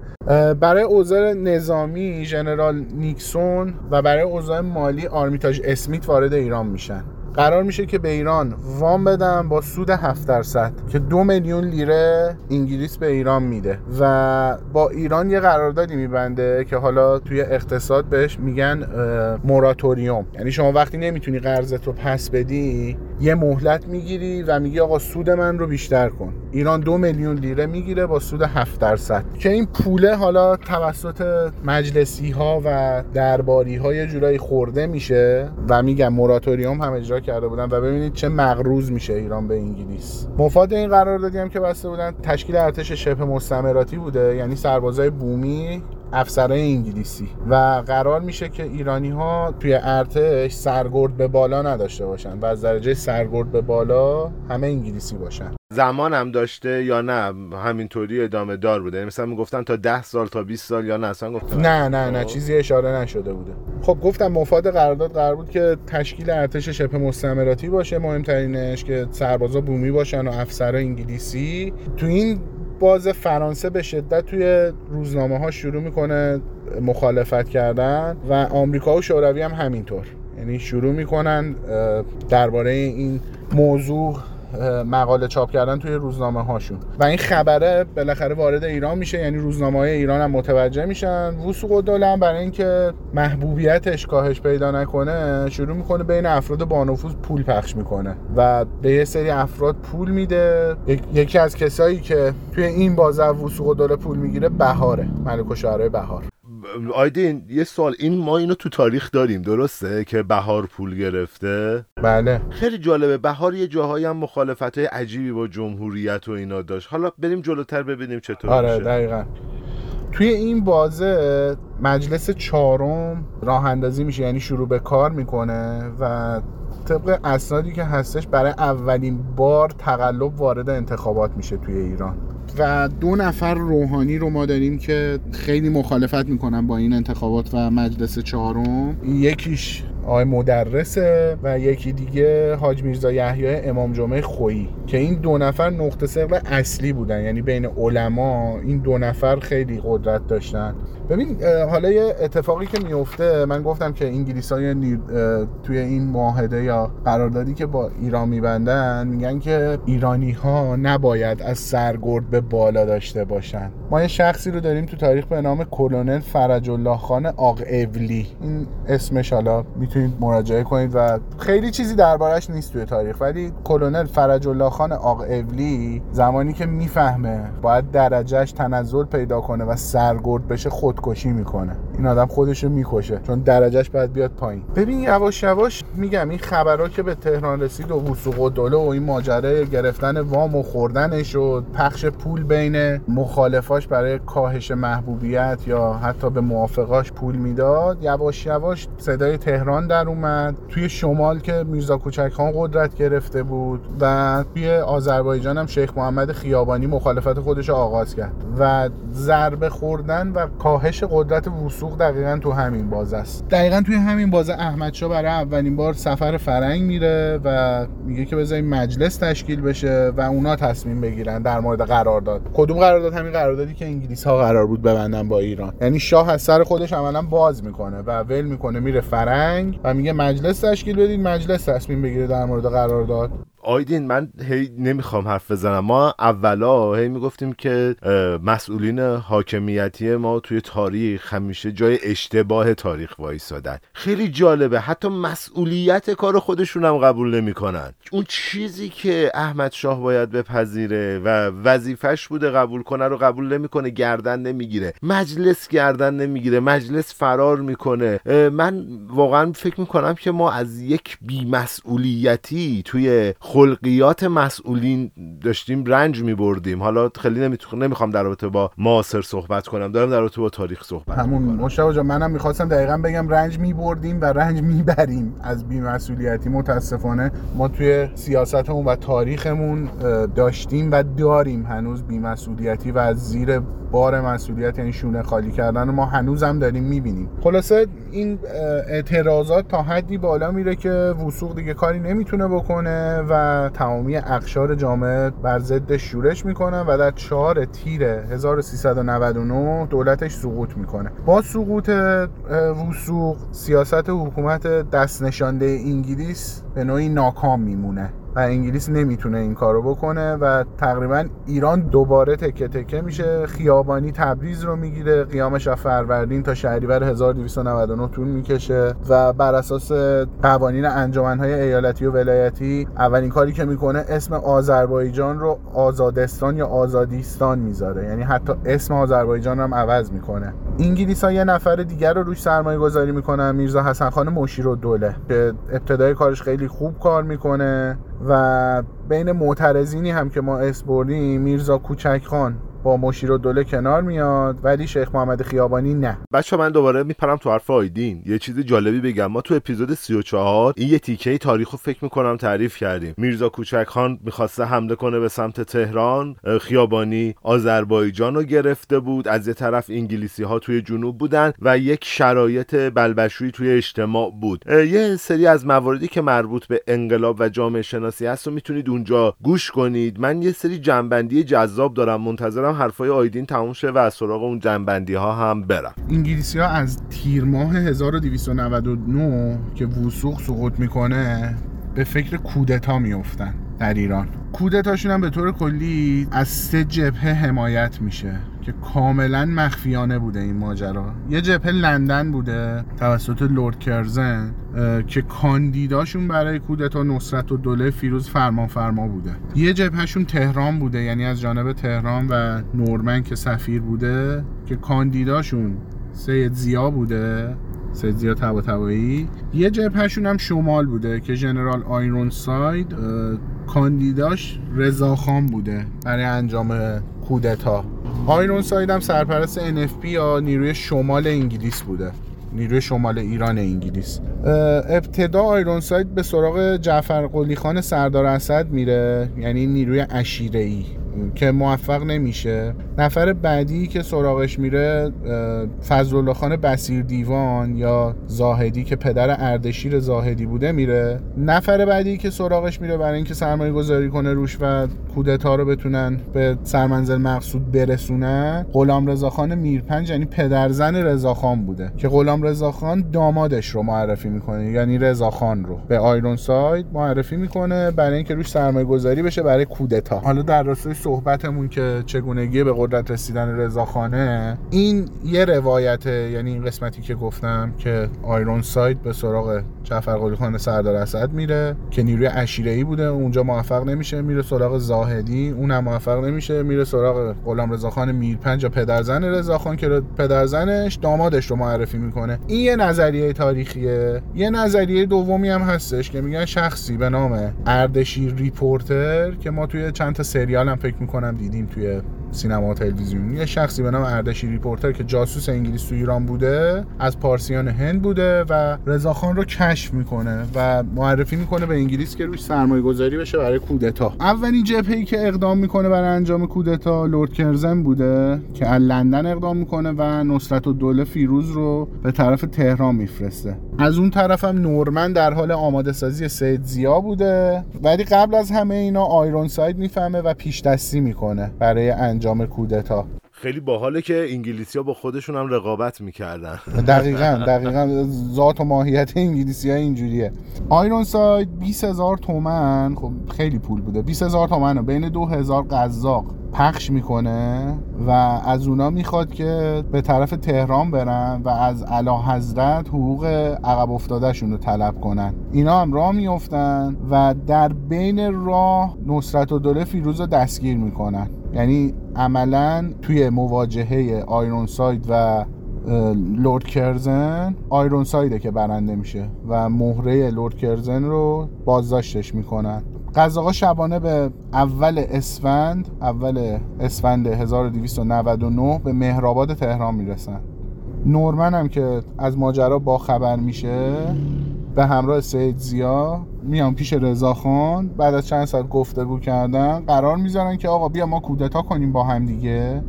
برای اوضاع نظامی ژنرال نیکسون و برای اوضاع مالی آرمیتاژ اسمیت وارد ایران میشن. قرار میشه که به ایران وام بدن با سود 7 درصد که دو میلیون لیره انگلیس به ایران میده. و با ایران یه قراردادی میبنده که حالا توی اقتصاد بهش میگن موراتوریوم یعنی شما وقتی نمی‌تونی قرضت رو پس بدی یه مهلت می‌گیری و میگی آقا سود من رو بیشتر کن. ایران دو میلیون لیره می‌گیره با سود 7 درصد. که این پوله حالا توسط مجلسی ها و درباری های جورایی خورده میشه و میگن موراتوریوم هم اجرا کرده بودن و ببینید چه مغروز میشه ایران به انگلیس. مفاد این قراردادی هم که بسته بودن تشکیل ارتش شبه مستعمراتی بوده یعنی سربازای بومی افسرهای انگلیسی. و قرار میشه که ایرانی ها توی ارتش سرگرد به بالا نداشته باشن و از درجه سرگرد به بالا همه انگلیسی باشن. زمان هم داشته یا نه همینطوری ادامه دار بوده. یعنی مثلا می‌گفتن تا 10 سال تا 20 سال یا نه اصلا گفتن نه نه نه چیزی اشاره نشده بوده. خب گفتم مفاد قرارداد قرار بود که تشکیل ارتش شبه مستعمراتی باشه. مهمترینش که سربازا بومی باشن و افسرها انگلیسی. تو این باز فرانسه به شدت توی روزنامه ها شروع می‌کنه مخالفت کردن و آمریکا و شوروی هم همینطور. یعنی شروع می‌کنن درباره این موضوع مقاله چاپ کردن توی روزنامه هاشون. و این خبره بالاخره وارد ایران میشه یعنی روزنامه های ایران هم متوجه میشن. وسوق الدوله برای اینکه محبوبیتش کاهش پیدا نکنه شروع می‌کنه بین افراد با نفوذ پول پخش می‌کنه. و به یه سری افراد پول میده. یکی از کسایی که توی این بازه وسوق الدوله پول می‌گیره بهاره ملک و بهار. آیدین یه سوال. این ما اینو تو تاریخ داریم درسته؟ که بهار پول گرفته؟ بله. خیلی جالبه. بهار یه جاهایی هم مخالفت های عجیبی با جمهوریت و اینا داشت. حالا بریم جلوتر ببینیم چطور آره میشه. دقیقا. توی این بازه مجلس چهارم راه اندازی میشه یعنی شروع به کار می‌کنه و طبق اسنادی که هستش برای اولین بار تقلب وارد انتخابات میشه توی ایران. و دو نفر روحانی رو ما داریم که خیلی مخالفت می‌کنن با این انتخابات و مجلس چهارم. یکیش آقای مدرسه و یکی دیگه حاج میرزا یحیی امام جمعه خویی که این دو نفر نقطه سقل اصلی بودن. یعنی بین علما این دو نفر خیلی قدرت داشتن. ببین حالا یه اتفاقی که میفته من گفتم که انگلیس های توی این معاهده یا قراردادی که با ایران میبندن میگن که ایرانی ها نباید از سرگرد به بالا داشته باشن. ما یه شخصی رو داریم تو تاریخ به نام کلونل فرج الله خان آق اولی این اسمش حالا می‌تونید مراجعه کنید و خیلی چیزی دربارش نیست توی تاریخ. ولی کلونل فرج الله خان آق اولی زمانی که می‌فهمه باید درجهش تنزل پیدا کنه و سرگرد بشه خودکشی می‌کنه. این آدم خودش رو می‌کشه چون درجهش باید بیاد پایین. ببین یواش یواش میگم این خبرها که به تهران رسید و وسوق و دوله و این ماجرای گرفتن وام و خوردنش و پخش پول بین مخالفاش برای کاهش محبوبیت یا حتی به موافقاش پول می‌داد یواش یواش صدای تهران در اومد. توی شمال که میرزا کوچک خان قدرت گرفته بود و توی آذربایجان هم شیخ محمد خیابانی مخالفت خودش آغاز کرد. و ضربه خوردن و کاهش قدرت وسوق دقیقا تو همین بازه است. دقیقا توی همین بازه احمدشاه برای اولین بار سفر فرنگ میره و میگه که بذاریم مجلس تشکیل بشه و اونا تصمیم بگیرن در مورد قرارداد. کدوم قرارداد؟ همین قراردادی که انگلیس ها قرار بود ببندن با ایران. یعنی شاه از سر خودش عملا باز می‌کنه و ول می‌کنه میره فرنگ و میگه مجلس تشکیل بدید مجلس تصمیم بگیره در مورد قرارداد. آیدین من هی نمی‌خوام حرف بزنم. ما اولا هی می‌گفتیم که مسئولین حاکمیتی ما توی تاریخ همیشه جای اشتباه تاریخ وایسادن. خیلی جالبه. حتی مسئولیت کار خودشون هم قبول نمی‌کنن. اون چیزی که احمد شاه باید بپذیره و وظیفش بوده قبول کنه رو قبول نمی‌کنه گردن نمی‌گیره. مجلس گردن نمی‌گیره. مجلس فرار می‌کنه. من واقعا فکر می‌کنم که ما از یک بیمسئولیتی توی خلقیات مسئولین داشتیم رنج میبردیم. حالا خیلی نمی‌خوام در رابطه با معاصر صحبت کنم. دارم در رابطه با تاریخ صحبت همون مشتاق جان منم می‌خواستم دقیقا بگم رنج میبردیم و رنج می‌بریم از بیمسئولیتی. متاسفانه ما توی سیاستمون و تاریخمون داشتیم و داریم هنوز بیمسئولیتی و از زیر بار مسئولیت یعنی شونه خالی کردن ما هنوزم داریم می‌بینیم. خلاصه این اعتراضات تا حدی بالا میره که وسوق دیگه کاری نمی‌تونه بکنه و تمامی اقشار جامعه بر ضد شورش می‌کنن و در 4 تیر 1399 دولتش سقوط می‌کنه. با سقوط وسوق سیاست حکومت دست نشانده انگلیس به نوعی ناکام میمونه. و انگلیس نمی‌تونه این کارو بکنه و تقریبا ایران دوباره تکه تکه میشه. خیابانی تبریز رو می‌گیره. قیامش از فروردین تا شهریور 1299 طول می‌کشه و بر اساس قوانین انجمنهای ایالتی و ولایتی اولین کاری که می‌کنه اسم آذربایجان رو آزادستان یا آزادیستان می‌ذاره. یعنی حتی اسم آذربایجان هم عوض می‌کنه. انگلیس ها یه نفر دیگر رو روش سرمایه گذاری می‌کنن میرزا حسن خان مشیر و دوله که ابتدای کارش خیلی خوب کار می‌کنه و بین معترضینی هم که ما اسپردیم میرزا کوچک خان با مشیر و دوله کنار میاد ولی شیخ محمد خیابانی نه. بچه من دوباره میپرم تو حرف آیدین. یه چیز جالبی بگم. ما تو اپیزود 34 این یه تیکه تاریخ رو فکر می‌کنم تعریف کردیم. میرزا کوچک خان می‌خواسته حمله کنه به سمت تهران. خیابانی آذربایجان رو گرفته بود. از یه طرف انگلیسی ها توی جنوب بودن و یک شرایط بلبشویی توی اجتماع بود. یه سری از مواردی که مربوط به انقلاب و جامعه شناسی هست رو می‌تونید اونجا گوش کنید. من یه سری جنبندی جذاب دارم. منتظرم حرفای آیدین تموم شه و از سراغ اون جنبندی ها هم برم. انگلیسی ها از تیر ماه 1299 که وسوق سقوط می‌کنه به فکر کودتا میفتن در ایران. کودتاشون هم به طور کلی از سه جبهه حمایت میشه. که کاملا مخفیانه بوده این ماجرا. یه جبهه لندن بوده توسط لورد کرزن که کاندیداشون برای کودتا نصرت و دوله فیروز فرمان فرما بوده. یه جبههشون تهران بوده یعنی از جانب تهران و نورمن که سفیر بوده که کاندیداشون سید ضیا بوده. سید ضیا طبا یه جبههشون هم شمال بوده که ژنرال آیرون ساید کاندیداش رضاخان بوده برای انجام کودتا. آیرون ساید هم سرپرست NFP یا نیروی شمال انگلیس بوده. نیروی شمال ایران انگلیس. ابتدا آیرون ساید به سراغ جعفر قلی خان سردار اسد میره یعنی نیروی عشیره ای که موفق نمیشه. نفر بعدی که سراغش میره فضل خان بسیر دیوان یا زاهدی که پدر اردشیر زاهدی بوده میره. نفر بعدی که سراغش میره برای اینکه سرمایه گذاری کنه روش و کودتا رو بتونن به سرمنزل مقصود برسونن غلام رضاخان میرپنج یعنی پدرزن رضاخان بوده. که غلام رضاخان دامادش رو معرفی می‌کنه یعنی رضاخان رو. به آیرون ساید معرفی می‌کنه برای اینکه روش سرمایه گذاری بشه برای کودتا. حالا در راستای صحبتمون که چگونگی به قدرت رسیدن رضاخانه این یه روایته یعنی این قسمتی که گفتم که آیرون ساید به سراغ جعفر خان سردار اسد میره که نیروی عشیره ای بوده اونجا موفق نمیشه میره سراغ زاهدی اونم موفق نمیشه میره سراغ غلام رضا خان میرپنج یا پدرزن رضا خان که پدرزنش دامادش رو معرفی می‌کنه. این یه نظریه تاریخیه. یه نظریه دومی هم هستش که میگن شخصی به نام اردشیر ریپورتر که ما توی چند تا سریال فکر می‌کنم دیدیم توی سینما و تلویزیون. یه شخصی به نام اردشیر ریپورتر که جاسوس انگلیس تو ایران بوده از پارسیان هند بوده و رضاخان رو کشف می‌کنه و معرفی می‌کنه به انگلیس که روش سرمایه گذاری بشه برای کودتا. اولین جبهه‌ای که اقدام می‌کنه برای انجام کودتا لورد کرزن بوده که از لندن اقدام می‌کنه و نصرت الدوله فیروز رو به طرف تهران میفرسته. از اون طرف هم نورمن در حال آماده سازی سید زیا بوده. ولی قبل از همه اینا آیرون ساید می‌فهمه و پیش دستی می‌کنه برای انجام کودتا. خیلی باحاله که انگلیسی ها با خودشون هم رقابت می‌کردن. دقیقا دقیقا. ذات و ماهیت انگلیسی ها اینجوریه. آیرون ساید 20 هزار تومن. خب خیلی پول بوده. 20 هزار تومن بین 2000 قزاق پخش می‌کنه و از اونا می‌خواد که به طرف تهران برن و از علا حضرت حقوق عقب افتادهشون رو طلب کنن. اینا هم راه میفتن و در بین راه نصرت و دوله فیروز رو دستگیر می‌کنن. یعنی عملا توی مواجهه آیرون ساید و لورد کرزن آیرون سایده که برنده میشه و مهره لورد کرزن رو بازداشتش می‌کنن. قزاقا شبانه به اول اسفند اول اسفند 1299 به مهرآباد تهران می‌رسن. نورمن هم که از ماجرا با خبر میشه به همراه سید زیا میان پیش رضاخان بعد از چند ساعت گفتگو کردن قرار می‌ذارن که آقا بیا ما کودتا کنیم با هم دیگه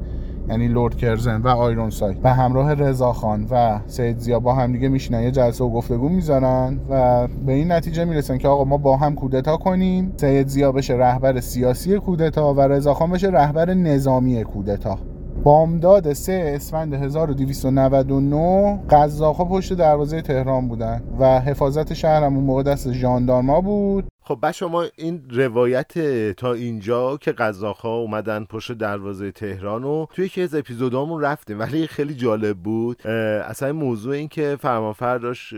یعنی لورد کرزن و آیرون سای. به همراه رضاخان و سید زیا با هم دیگه میشینن یه جلسه و گفتگو می‌ذارن و به این نتیجه می‌رسن که آقا ما با هم کودتا کنیم. سید زیا بشه رهبر سیاسی کودتا و رضاخان بشه رهبر نظامی کودتا. بامداد 3 اسفند 1299 قزاق‌ها پشت دروازه تهران بودن و حفاظت شهر هم اون موقع دست ژاندارما بود. خب بچه شما این روایت تا اینجا که قزاق‌ها اومدن پشت دروازه تهران و توی یکی از اپیزودامون رفتیم. ولی خیلی جالب بود. اصلا موضوع این که فرمانفر داشت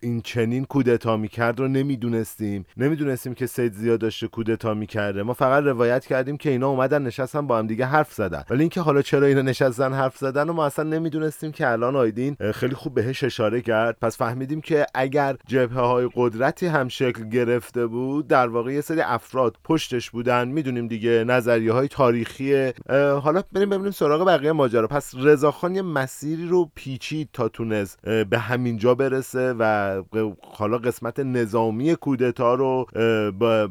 این چنین کودتا می‌کرد رو نمی‌دونستیم. نمی‌دونستیم که سید زیاد داشته کودتا می‌کرده. ما فقط روایت کردیم که اینا اومدن نشستن با هم دیگه حرف زدن. ولی اینکه حالا چرا اینا نشستن حرف زدن و ما اصلا نمی‌دونستیم که الان آیدین خیلی خوب بهش اشاره کرد. پس فهمیدیم که اگر جبهه های قدرتی هم شکل گرفته بود در واقع یه سری افراد پشتش بودن. می‌دونیم دیگه نظریه های تاریخی حالا بریم ببینیم سراغ بقیه ماجرا. پس رضاخان یه مسیری رو پیچید تا تونست به همینجا برسه و حالا قسمت نظامی کودتا رو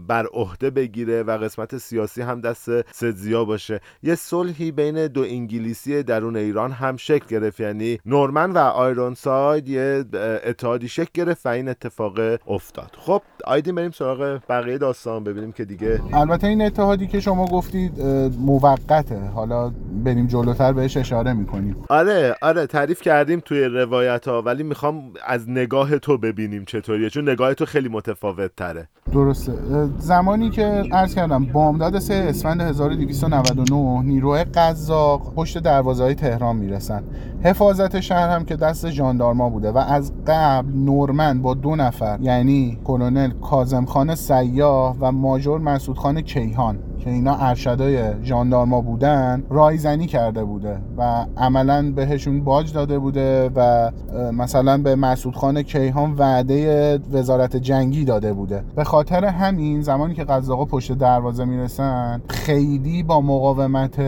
بر عهده بگیره و قسمت سیاسی هم دست سدزیا باشه. یه صلحی بین دو انگلیسی درون ایران هم شکل گرفت. یعنی نورمن و آیرون ساید یه اتحادی شکل گرفت و این اتفاق افتاد. خب آیدین بریم سراغ بقیه داستان ببینیم که دیگه البته این اتحادی که شما گفتید موقته. حالا بریم جلوتر بهش اشاره می‌کنیم. آره آره تعریف کردیم توی روایت ها ولی می‌خوام از نگاه تو ببینیم چطوریه چون نگاه تو خیلی متفاوت تره درسته زمانی که عرض کردم بامداد سه اسفند 1299 نیروهای قزاق پشت دروازه های تهران می‌رسن. حفاظت شهر هم که دست ژاندارما بوده و از قبل نورمن با دو نفر یعنی کلونل کازم خان سیاه و ماجور مسعود خان کیهان. که اینا ارشدای ژاندارما بودن رایزنی کرده بوده و عملا بهشون باج داده بوده و مثلا به مسعود خان کیهان وعده وزارت جنگی داده بوده. به خاطر همین زمانی که قزاقا پشت دروازه می‌رسن خیلی با مقاومت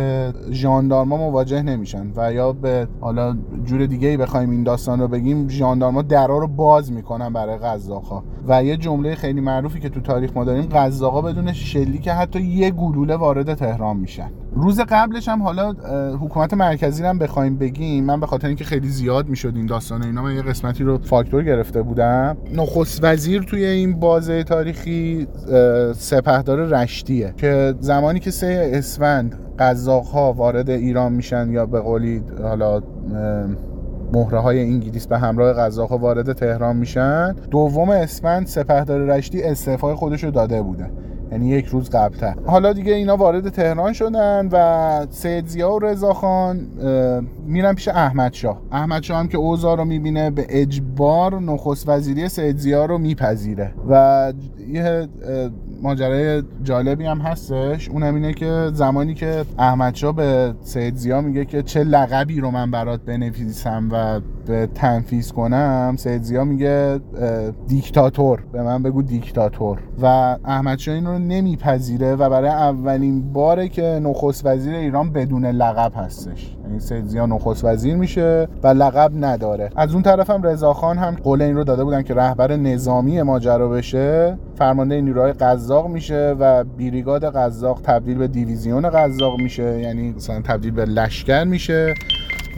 ژاندارما مواجه نمیشن و یا به حالا جور دیگه ای بخوایم این داستان رو بگیم ژاندارما درا رو باز می‌کنن برای قزاقا و یه جمله خیلی معروفی که تو تاریخ ما داریم قزاقا بدون شلیک حتی یه گلوله وارد تهران میشن. روز قبلش هم حالا حکومت مرکزی هم بخوایم بگیم من به خاطر اینکه خیلی زیاد می‌شد این داستان اینا من یه قسمتی رو فاکتور گرفته بودم. نخست وزیر توی این بازه تاریخی سپهدار رشتیه که زمانی که سه اسفند قزاق ها وارد ایران میشن یا به قولی حالا مهره های انگلیس به همراه قزاق ها وارد تهران میشن دوم اسفند سپهدار رشتی استعفای خودش رو داده بوده. یعنی یک روز قبلتر. حالا دیگه اینا وارد تهران شدن و سید زیا و رضا خان میرن پیش احمد شاه. احمد شاه هم که اوضاع رو می‌بینه به اجبار نخست وزیری سید زیا رو میپذیره. و یه ماجرای جالبی هم هستش. اونم اینه که زمانی که احمد شاه به سید زیا میگه که چه لقبی رو من برات بنویسم و تنفیز کنم سید زیا میگه دیکتاتور. به من بگو دیکتاتور. و احمد شاه این رو نمیپذیره و برای اولین باره که نخست وزیر ایران بدون لقب هستش. یعنی سید زیا نخست وزیر میشه و لقب نداره. از اون طرف هم رضاخان هم قول این رو داده بودن که رهبر نظامی ماجرا بشه. فرمانده نیروهای قزاق میشه و بیریگاد قزاق تبدیل به دیویزیون قزاق میشه. یعنی مثلا تبدیل به لشکر میشه.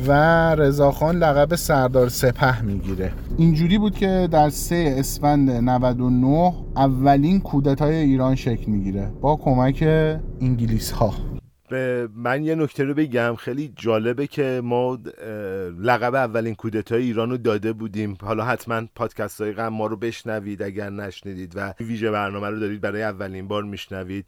و رضاخان لقب سردار سپه می‌گیره. اینجوری بود که در سه اسفند 99 اولین کودتای ایران شکل می‌گیره. با کمک انگلیس ها به من یه نکته رو بگم. خیلی جالبه که ما لقب اولین کودتای ایران رو داده بودیم. حالا حتما پادکست های ما رو بشنوید اگر نشنیدید و ویژه برنامه رو دارید برای اولین بار میشنوید.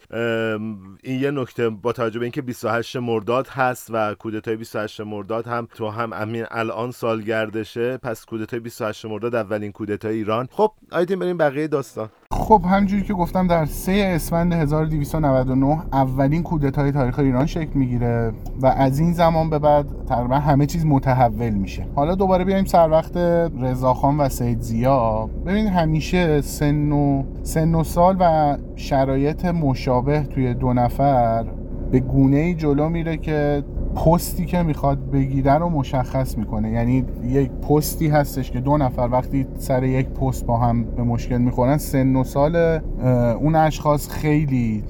این یه نکته با توجه به اینکه 28 مرداد هست و کودتای 28 مرداد هم تو هم امین الان سالگردشه پس کودتای 28 مرداد اولین کودتای ایران. خب آیدیم بریم بقیه داستان. خب همجوری که گفتم در 3 اسفند 1299 اولین کودتای تاریخ ایران شکل می‌گیره و از این زمان به بعد تقریبا همه چیز متحول میشه. حالا دوباره بیایم سر وقت رضاخان و سید زیا. ببین همیشه سن و سن و سال و شرایط مشابه توی دو نفر به گونه ای جلو میره که پستی که می‌خواد بگیره رو مشخص می‌کنه. یعنی یک پستی هستش که دو نفر وقتی سر یک پست با هم به مشکل می‌خورن سن و سال اون اشخاص خیلی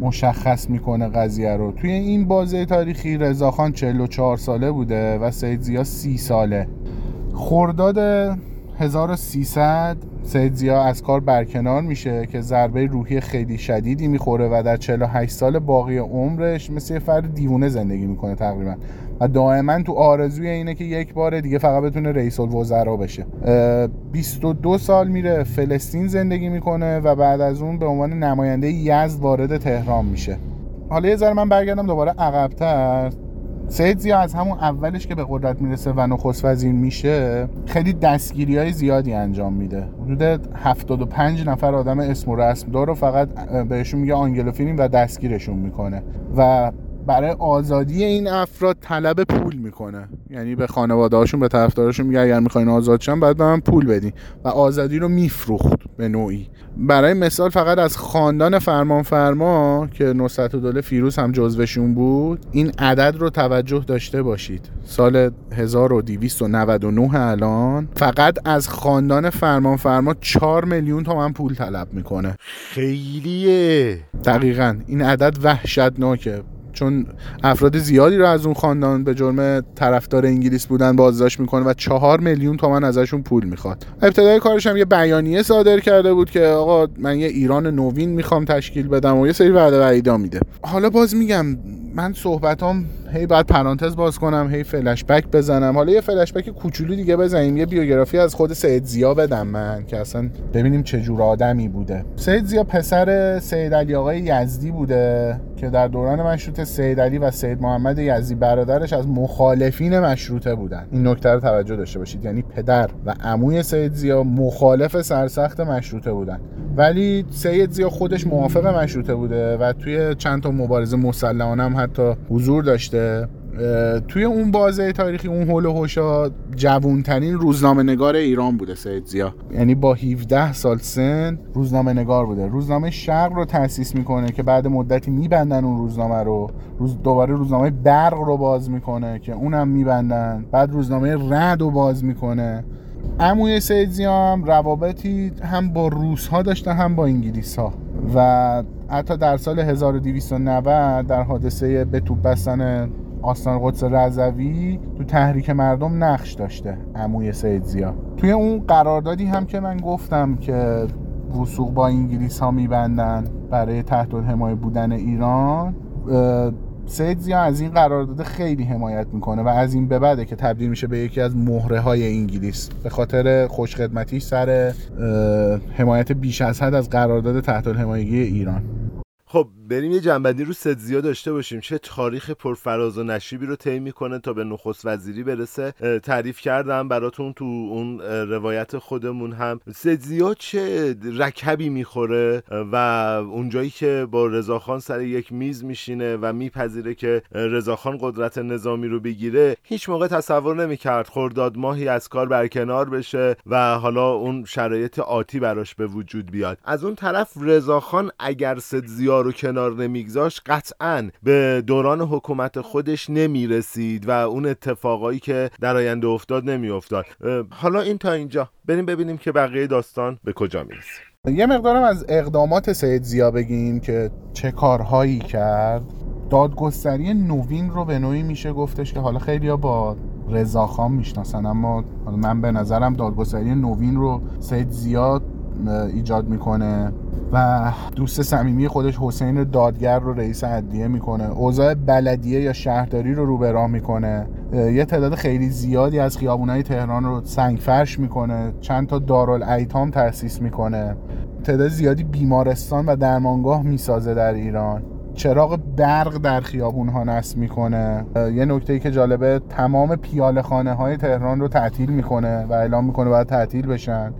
مشخص می‌کنه قضیه رو. توی این بازه تاریخی رضاخان 44 ساله بوده و سید زیا 30 ساله. خرداد 1300 سید زیا از کار برکنار میشه که ضربه روحی خیلی شدیدی می‌خوره و در 48 سال باقی عمرش مثل یه فرد دیوونه زندگی می‌کنه تقریبا. و دائما تو آرزوی اینه که یک بار دیگه فقط بتونه رئیس الوزرا بشه. 22 سال میره فلسطین زندگی می‌کنه و بعد از اون به عنوان نماینده یزد وارد تهران میشه. حالا یه ذره من برگردم دوباره عقبتر. سید زیا از همون اولش که به قدرت می‌رسه و نخست وزیر میشه خیلی دستگیری های زیادی انجام میده. حدود 75 نفر آدم اسم و رسم دار فقط بهشون میگه آنگلوفیلین و دستگیرشون می‌کنه. و برای آزادی این افراد طلب پول می‌کنه. یعنی به خانواده هاشون به طرفدارشون میگه اگر می‌خواین آزاد شن باید به من پول بدین. و آزادی رو میفروخت به نوعی. برای مثال فقط از خاندان فرمان فرما که نصرت دوله فیروز هم جزوشون بود این عدد رو توجه داشته باشید. سال 1299 الان فقط از خاندان فرمان فرما 4 میلیون تومن پول طلب می‌کنه. خیلیه. دقیقا. این عدد وحشتناکه. چون افراد زیادی رو از اون خاندان به جرم طرفدار انگلیس بودن بازداشت می‌کنه و چهار میلیون تومن ازشون پول می‌خواد. ابتدای کارش هم یه بیانیه صادر کرده بود که آقا من یه ایران نوین می‌خوام تشکیل بدم و یه سری وعده وعیدا میده. حالا باز میگم من صحبتام هی بعد پرانتز باز کنم هی فلش بک بزنم. حالا یه فلش بک کوچولو دیگه بزنیم یه بیوگرافی از خود سید زیا بدم من که اصلا ببینیم چه جور آدمی بوده. سید زیا پسر سید علی آقای یزدی بوده. که در دوران مشروطه سید علی و سید محمد یزدی برادرش از مخالفین مشروطه بودن. این نکته رو توجه داشته باشید. یعنی پدر و عموی سید زیا مخالف سرسخت مشروطه بودن. ولی سید زیا خودش موافق مشروطه بوده و توی چند تا مبارزه مسلحانه هم حتی حضور داشته. توی اون بازه تاریخی اون هول و هوشا جوونترین روزنامه نگار ایران بوده سید زیا. یعنی با 17 سال سن روزنامه نگار بوده. روزنامه شرق رو تأسیس می‌کنه که بعد مدتی میبندن اون روزنامه رو. روز دوباره روزنامه برق رو باز می‌کنه که اونم میبندن. بعد روزنامه رد رو باز می‌کنه. عموی سید هم روابطی هم با روس ها داشته هم با انگلیس ها و حتی در سال 1290 در حادثه به توپ بستن آستان قدس رضوی تو تحریک مردم نقش داشته عموی سید زیا. توی اون قراردادی هم که من گفتم که وسوق با انگلیس ها میبندن برای تحت حمایه بودن ایران سید زیا از این قرارداد خیلی حمایت می‌کنه و از این به بعده که تبدیل میشه به یکی از مهره های انگلیس. به خاطر خوشخدمتی سر حمایت بیش از حد از قرارداد تحت الحمایگی ایران. خب بریم یه جنبندی رو زیاد داشته باشیم. چه تاریخ پرفراز و نشیبی رو طی می‌کنه تا به نخست وزیری برسه. تعریف کردم براتون تو اون روایت خودمون هم. زیاد چه رکبی می‌خوره؟ و اونجایی که با رضاخان سر یک میز میشینه و میپذیره که رضاخان قدرت نظامی رو بگیره هیچ موقع تصور نمی‌کرد خرداد ماهی از کار برکنار بشه و حالا اون شرایط آتی براش به وجود بیاد. از اون طرف رضاخان اگر زیاد رو کنار کنار نمیگذاشت قطعا به دوران حکومت خودش نمی‌رسید و اون اتفاقایی که در آینده افتاد نمیافتاد. حالا این تا اینجا. بریم ببینیم که بقیه داستان به کجا می‌رسه. یه مقدارم از اقدامات سید زیا بگیم که چه کارهایی کرد. دادگستری نوین رو به نوعی میشه گفتش که حالا خیلی با رضاخان می‌شناسن اما من به نظرم دادگستری نوین رو سید زیاد ایجاد می‌کنه و دوست صمیمی خودش حسین دادگر رو رئیس عدلیه می‌کنه. اوضاع بلدیه یا شهرداری رو رو می‌کنه. یه تعداد خیلی زیادی از خیابونای تهران رو سنگ فرش می‌کنه. چند تا دارالایتام تأسیس می‌کنه. تعداد زیادی بیمارستان و درمانگاه می‌سازه در ایران. چراغ برق در خیابون ها نصب می‌کنه. یه نکته ای که جالبه تمام پیاله خانه های تهران رو تعطیل می‌کنه و اعلام می‌کنه باید تعطیل بشن.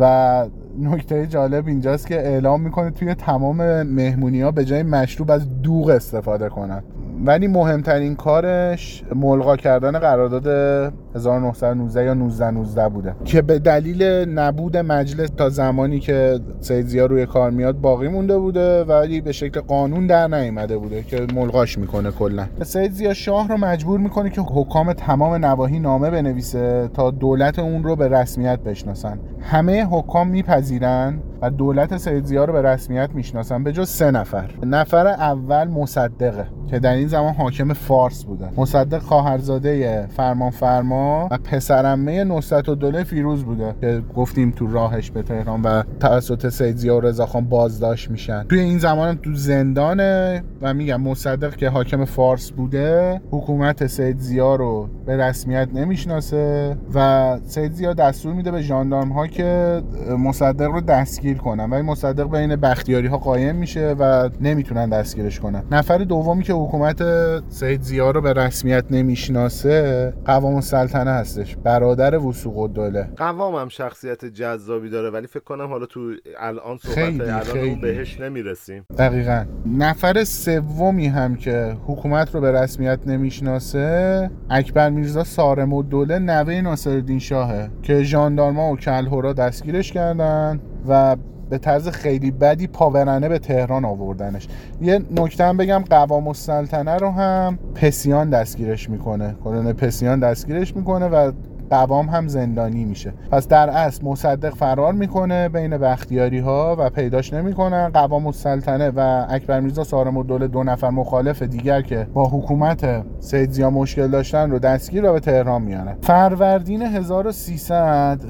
و نکته جالب اینجاست که اعلام می‌کنه توی تمام مهمونی ها به جای مشروب از دوغ استفاده کنن. ولی مهمترین کارش ملغا کردن قرارداد 1919 یا 1919 بوده. که به دلیل نبود مجلس تا زمانی که سید زیا روی کار میاد باقی مونده بوده ولی به شکل قانون در نیامده بوده که ملغاش می‌کنه کلا. سید زیا شاه رو مجبور می‌کنه که حکام تمام نواحی نامه بنویسه تا دولت اون رو به رسمیت بشناسن. همه حکام میپذیرن و دولت سید زیا رو به رسمیت می‌شناسن به جز سه نفر. نفر اول مصدقه که در این زمان حاکم فارس بودن مصدق خواهرزاده فرمان و پسرمه نصرت و دوله فیروز بوده که گفتیم تو راهش به تهران و توسط سید زیا و رضاخان بازداشت میشن. توی این زمان تو زندانه و میگم مصدق که حاکم فارس بوده حکومت سید زیا رو به رسمیت نمی‌شناسه و سید زیا دستور میده به ژاندارم ها که مصدق رو دستگیر کنن. ولی مصدق بین بختیاری ها قایم میشه و نمی‌تونن دستگیرش کنن. نفر دومی که حکومت سید زیا رو به رسمیت نمی‌شناسه قوام السلطنه هستش. برادر وسوق الدوله. قوام هم شخصیت جذابی داره ولی فکر کنم حالا تو الان صحبت خیلی الان خیلی. بهش نمی‌رسیم. دقیقا. نفر سومی هم که حکومت رو به رسمیت نمی‌شناسه اکبر میرزا سارم الدوله نوه ناصرالدین شاهه که ژاندارما و کلهورا دستگیرش کردن و به طرز خیلی بدی پاورنه به تهران آوردنش. یه نکته هم بگم قوام السلطنه رو هم پسیان دستگیرش می‌کنه. کلون پسیان دستگیرش می‌کنه و قوام هم زندانی میشه. پس در اصل مصدق فرار می‌کنه بین بختیاری ها و پیداش نمی‌کنن. قوام السلطنه و اکبر میرزا سارم الدوله دو نفر مخالف دیگر که با حکومت سید زیا مشکل داشتن رو دستگیر و به تهران میانن فروردین 1300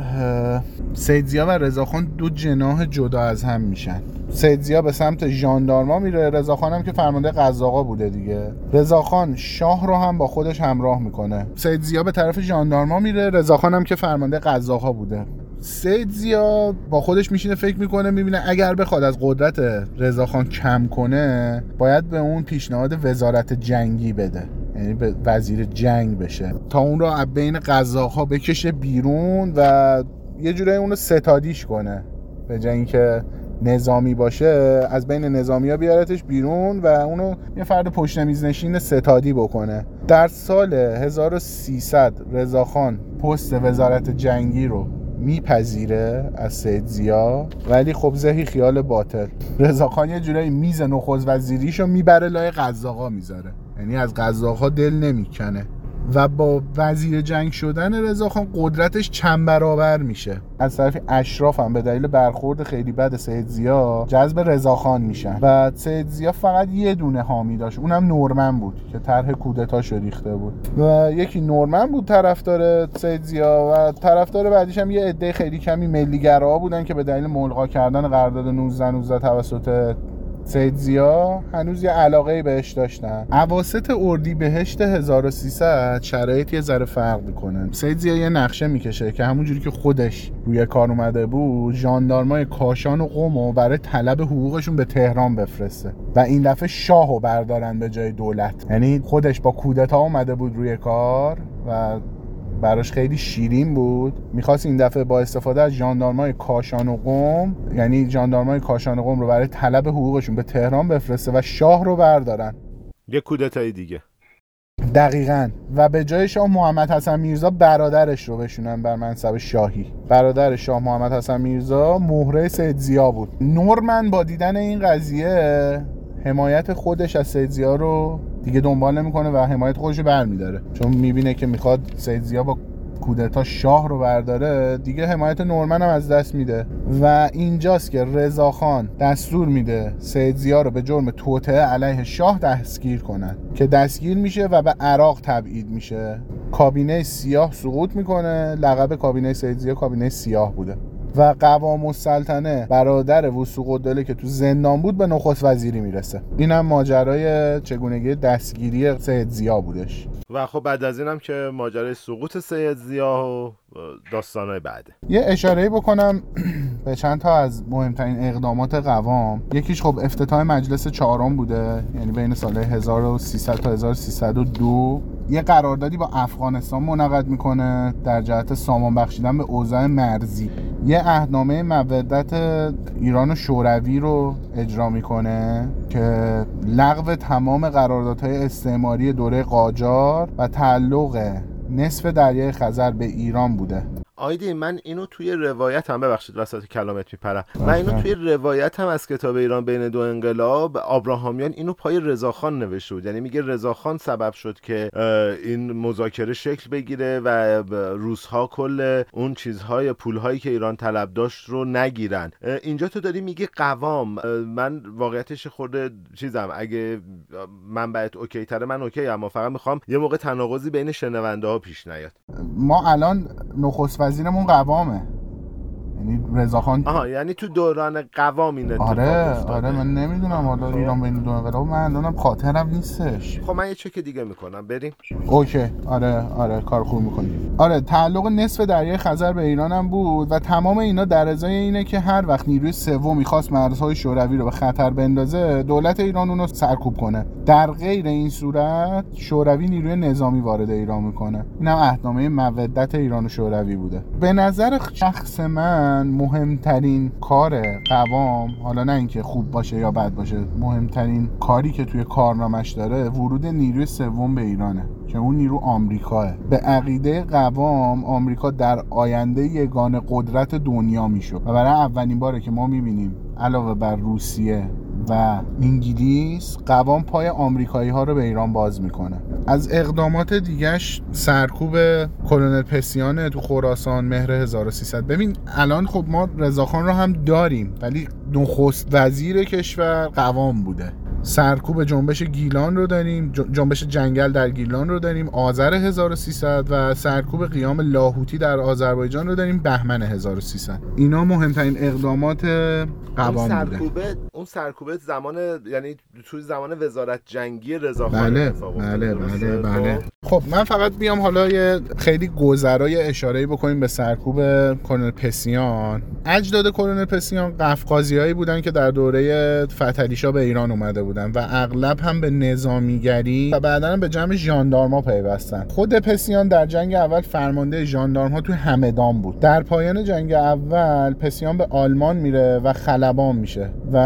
سید زیا و رضاخان دو جناح جدا از هم میشن. سید زیا به سمت ژاندارما میره. رضاخان هم که فرمانده قزاقا بوده دیگه. رضاخان شاه رو هم با خودش همراه می‌کنه. سید زیا به طرف ژاندارما میره. رضاخان هم که فرمانده قزاقا بوده. سید زیا با خودش میشینه فکر می‌کنه می‌بینه اگر بخواد از قدرت رضاخان کم کنه باید به اون پیشنهاد وزارت جنگی بده. یعنی به وزیر جنگ بشه. تا اون رو بین قزاقها بکشه بیرون و یه جورایی اونو ستادیش کنه. به جای اینکه نظامی باشه از بین نظامی ها بیارتش بیرون و اونو یه فرد پشت میز نشین ستادی بکنه. در سال 1300 رضاخان پست وزارت جنگی رو میپذیره از سید زیا ولی خب زهی خیال باطل. رضاخان یه جورایی میز نخوز وزیریشو می‌بره لای قزاقا می‌ذاره. یعنی از قزاقها دل نمی‌کنه. و با وزیر جنگ شدن رضاخان قدرتش چند برابر میشه. از طرف اشراف هم به دلیل برخورد خیلی بد سید زیا جذب رضاخان میشن. و سید زیا فقط یه دونه حامی داشت. اونم نورمن بود که طرح کودتا ریخته بود. و یکی نورمن بود طرفدار سید زیا و طرفدار بعدیش هم یه عده خیلی کمی ملیگرا بودن که به دلیل ملغا کردن قرارداد 19 19 توسط سید زیا هنوز یه علاقه بهش داشتن. عواست اردی بهشت 1300 شرایط یه ذره فرق سید زیا یه نقشه می‌کشه که همونجوری که خودش روی کار اومده بود ژاندارمای کاشان و قم و برای طلب حقوقشون به تهران بفرسته. و این دفعه شاهو بردارن به جای دولت. یعنی خودش با کودتا اومده بود روی کار و براش خیلی شیرین بود. می‌خواست این دفعه با استفاده از جاندارمای کاشان و قم یعنی جاندارمای کاشان و قم رو برای طلب حقوقشون به تهران بفرسته و شاه رو بردارن. یه کودتای دیگه. دقیقا. و به جای شاه محمد حسن میرزا برادرش رو بشونن بر منصب شاهی. برادر شاه محمد حسن میرزا مهره سید زیا بود. نورمن با دیدن این قضیه حمایت خودش از سید زیا رو دیگه دنبال نمی‌کنه و حمایت خودش رو برمیداره. چون می‌بینه که می‌خواد سید زیا با کودتا شاه رو برداره دیگه حمایت نورمن هم از دست میده. و اینجاست که رضاخان دستور میده سید زیا رو به جرم توطعه علیه شاه دستگیر کنن که دستگیر میشه و به عراق تبعید میشه. کابینه سیاه سقوط می‌کنه. لقب کابینه سید زیا کابینه سیاه بوده. و قوام السلطنه برادر وسوق الدوله که تو زندان بود به نخست وزیری می‌رسه. اینم ماجرای چگونگی دستگیری سید زیا بودش. و خب بعد از اینم که ماجرای سقوط سید زیا و داستانهای بعده یه اشاره بکنم به چند تا از مهمترین اقدامات قوام. یکیش خب افتتاح مجلس چهارم بوده یعنی بین سال 1300 تا 1302 یه قراردادی با افغانستان منعقد می‌کنه در جهت سامان بخشیدن به اوضاع مرزی. یه اهنامه مودت ایران و شوروی رو اجرا می‌کنه که لغو تمام قراردادهای استعماری دوره قاجار و تعلق نصف دریای خزر به ایران بوده. آیدی من اینو توی روایت هم ببخشید وسط کلامت میپرم. من اینو توی روایت هم از کتاب ایران بین دو انقلاب آبراهامیان اینو پای رضاخان نوشته بود. یعنی میگه رضاخان سبب شد که این مذاکره شکل بگیره و روزها کل اون چیزهای پولهایی که ایران طلب داشت رو نگیرن. اینجا تو داری میگی قوام. من واقعیتش خورده چیزم اگه منبعت اوکی تره من اوکی اما فقط می‌خوام یه موقع تناقضی بین شنونده ها پیش نیاد. ما الان نخست وزیرمون قوامه یعنی رضاخان آها یعنی تو دوران قوام این آره آره من نمی‌دونم حالا خب. ایران بین دو انقلاب من الانم خاطرم نیستش. خب من یه چک دیگه می‌کنم بریم. اوکی آره آره کار خوب می‌کنی. آره تعلق نصف دریای خزر به ایران هم بود و تمام اینا در ازای اینه که هر وقت نیروی سوم می‌خواست مرزهای شوروی رو به خطر بندازه دولت ایران اونو سرکوب کنه. در غیر این صورت شوروی نیروی نظامی وارد ایران می‌کنه. اینم اهنامه مودت ایران و شوروی بوده. به نظر شخص من مهمترین کار قوام حالا نه اینکه خوب باشه یا بد باشه مهمترین کاری که توی کارنامش داره ورود نیروی سوم به ایرانه که اون نیرو آمریکاه. به عقیده قوام آمریکا در آینده یگان قدرت دنیا می‌شد و برای اولین باره که ما می‌بینیم علاوه بر روسیه و انگلیس قوام پای آمریکایی ها رو به ایران باز می‌کنه. از اقدامات دیگهش سرکوب کلونل پسیانه تو خراسان مهر 1300 ببین الان خب ما رضاخان رو هم داریم ولی نخست وزیر کشور قوام بوده. سرکوب جنبش گیلان رو داریم جنبش جنگل در گیلان رو داریم آذر 1300 و سرکوب قیام لاهوتی در آذربایجان رو داریم بهمن 1300 اینا مهمترین اقدامات قوام سرکوبه اون سرکوبه زمان یعنی توی زمان وزارت جنگی رضا بله بله بله بله. خب. من فقط بیام حالا یه خیلی گذرای اشاره بکنیم به سرکوب کلونل پسیان. اجداد کلونل پسیان قفقازیایی بودن که در دوره فتلیشا به ایران اومده بودن و اغلب هم به نظامیگری و بعدا به جمع ژاندارما پیوستن. خود پسیان در جنگ اول فرمانده ژاندارم ها توی همدان بود. در پایان جنگ اول پسیان به آلمان میره و خلبان میشه و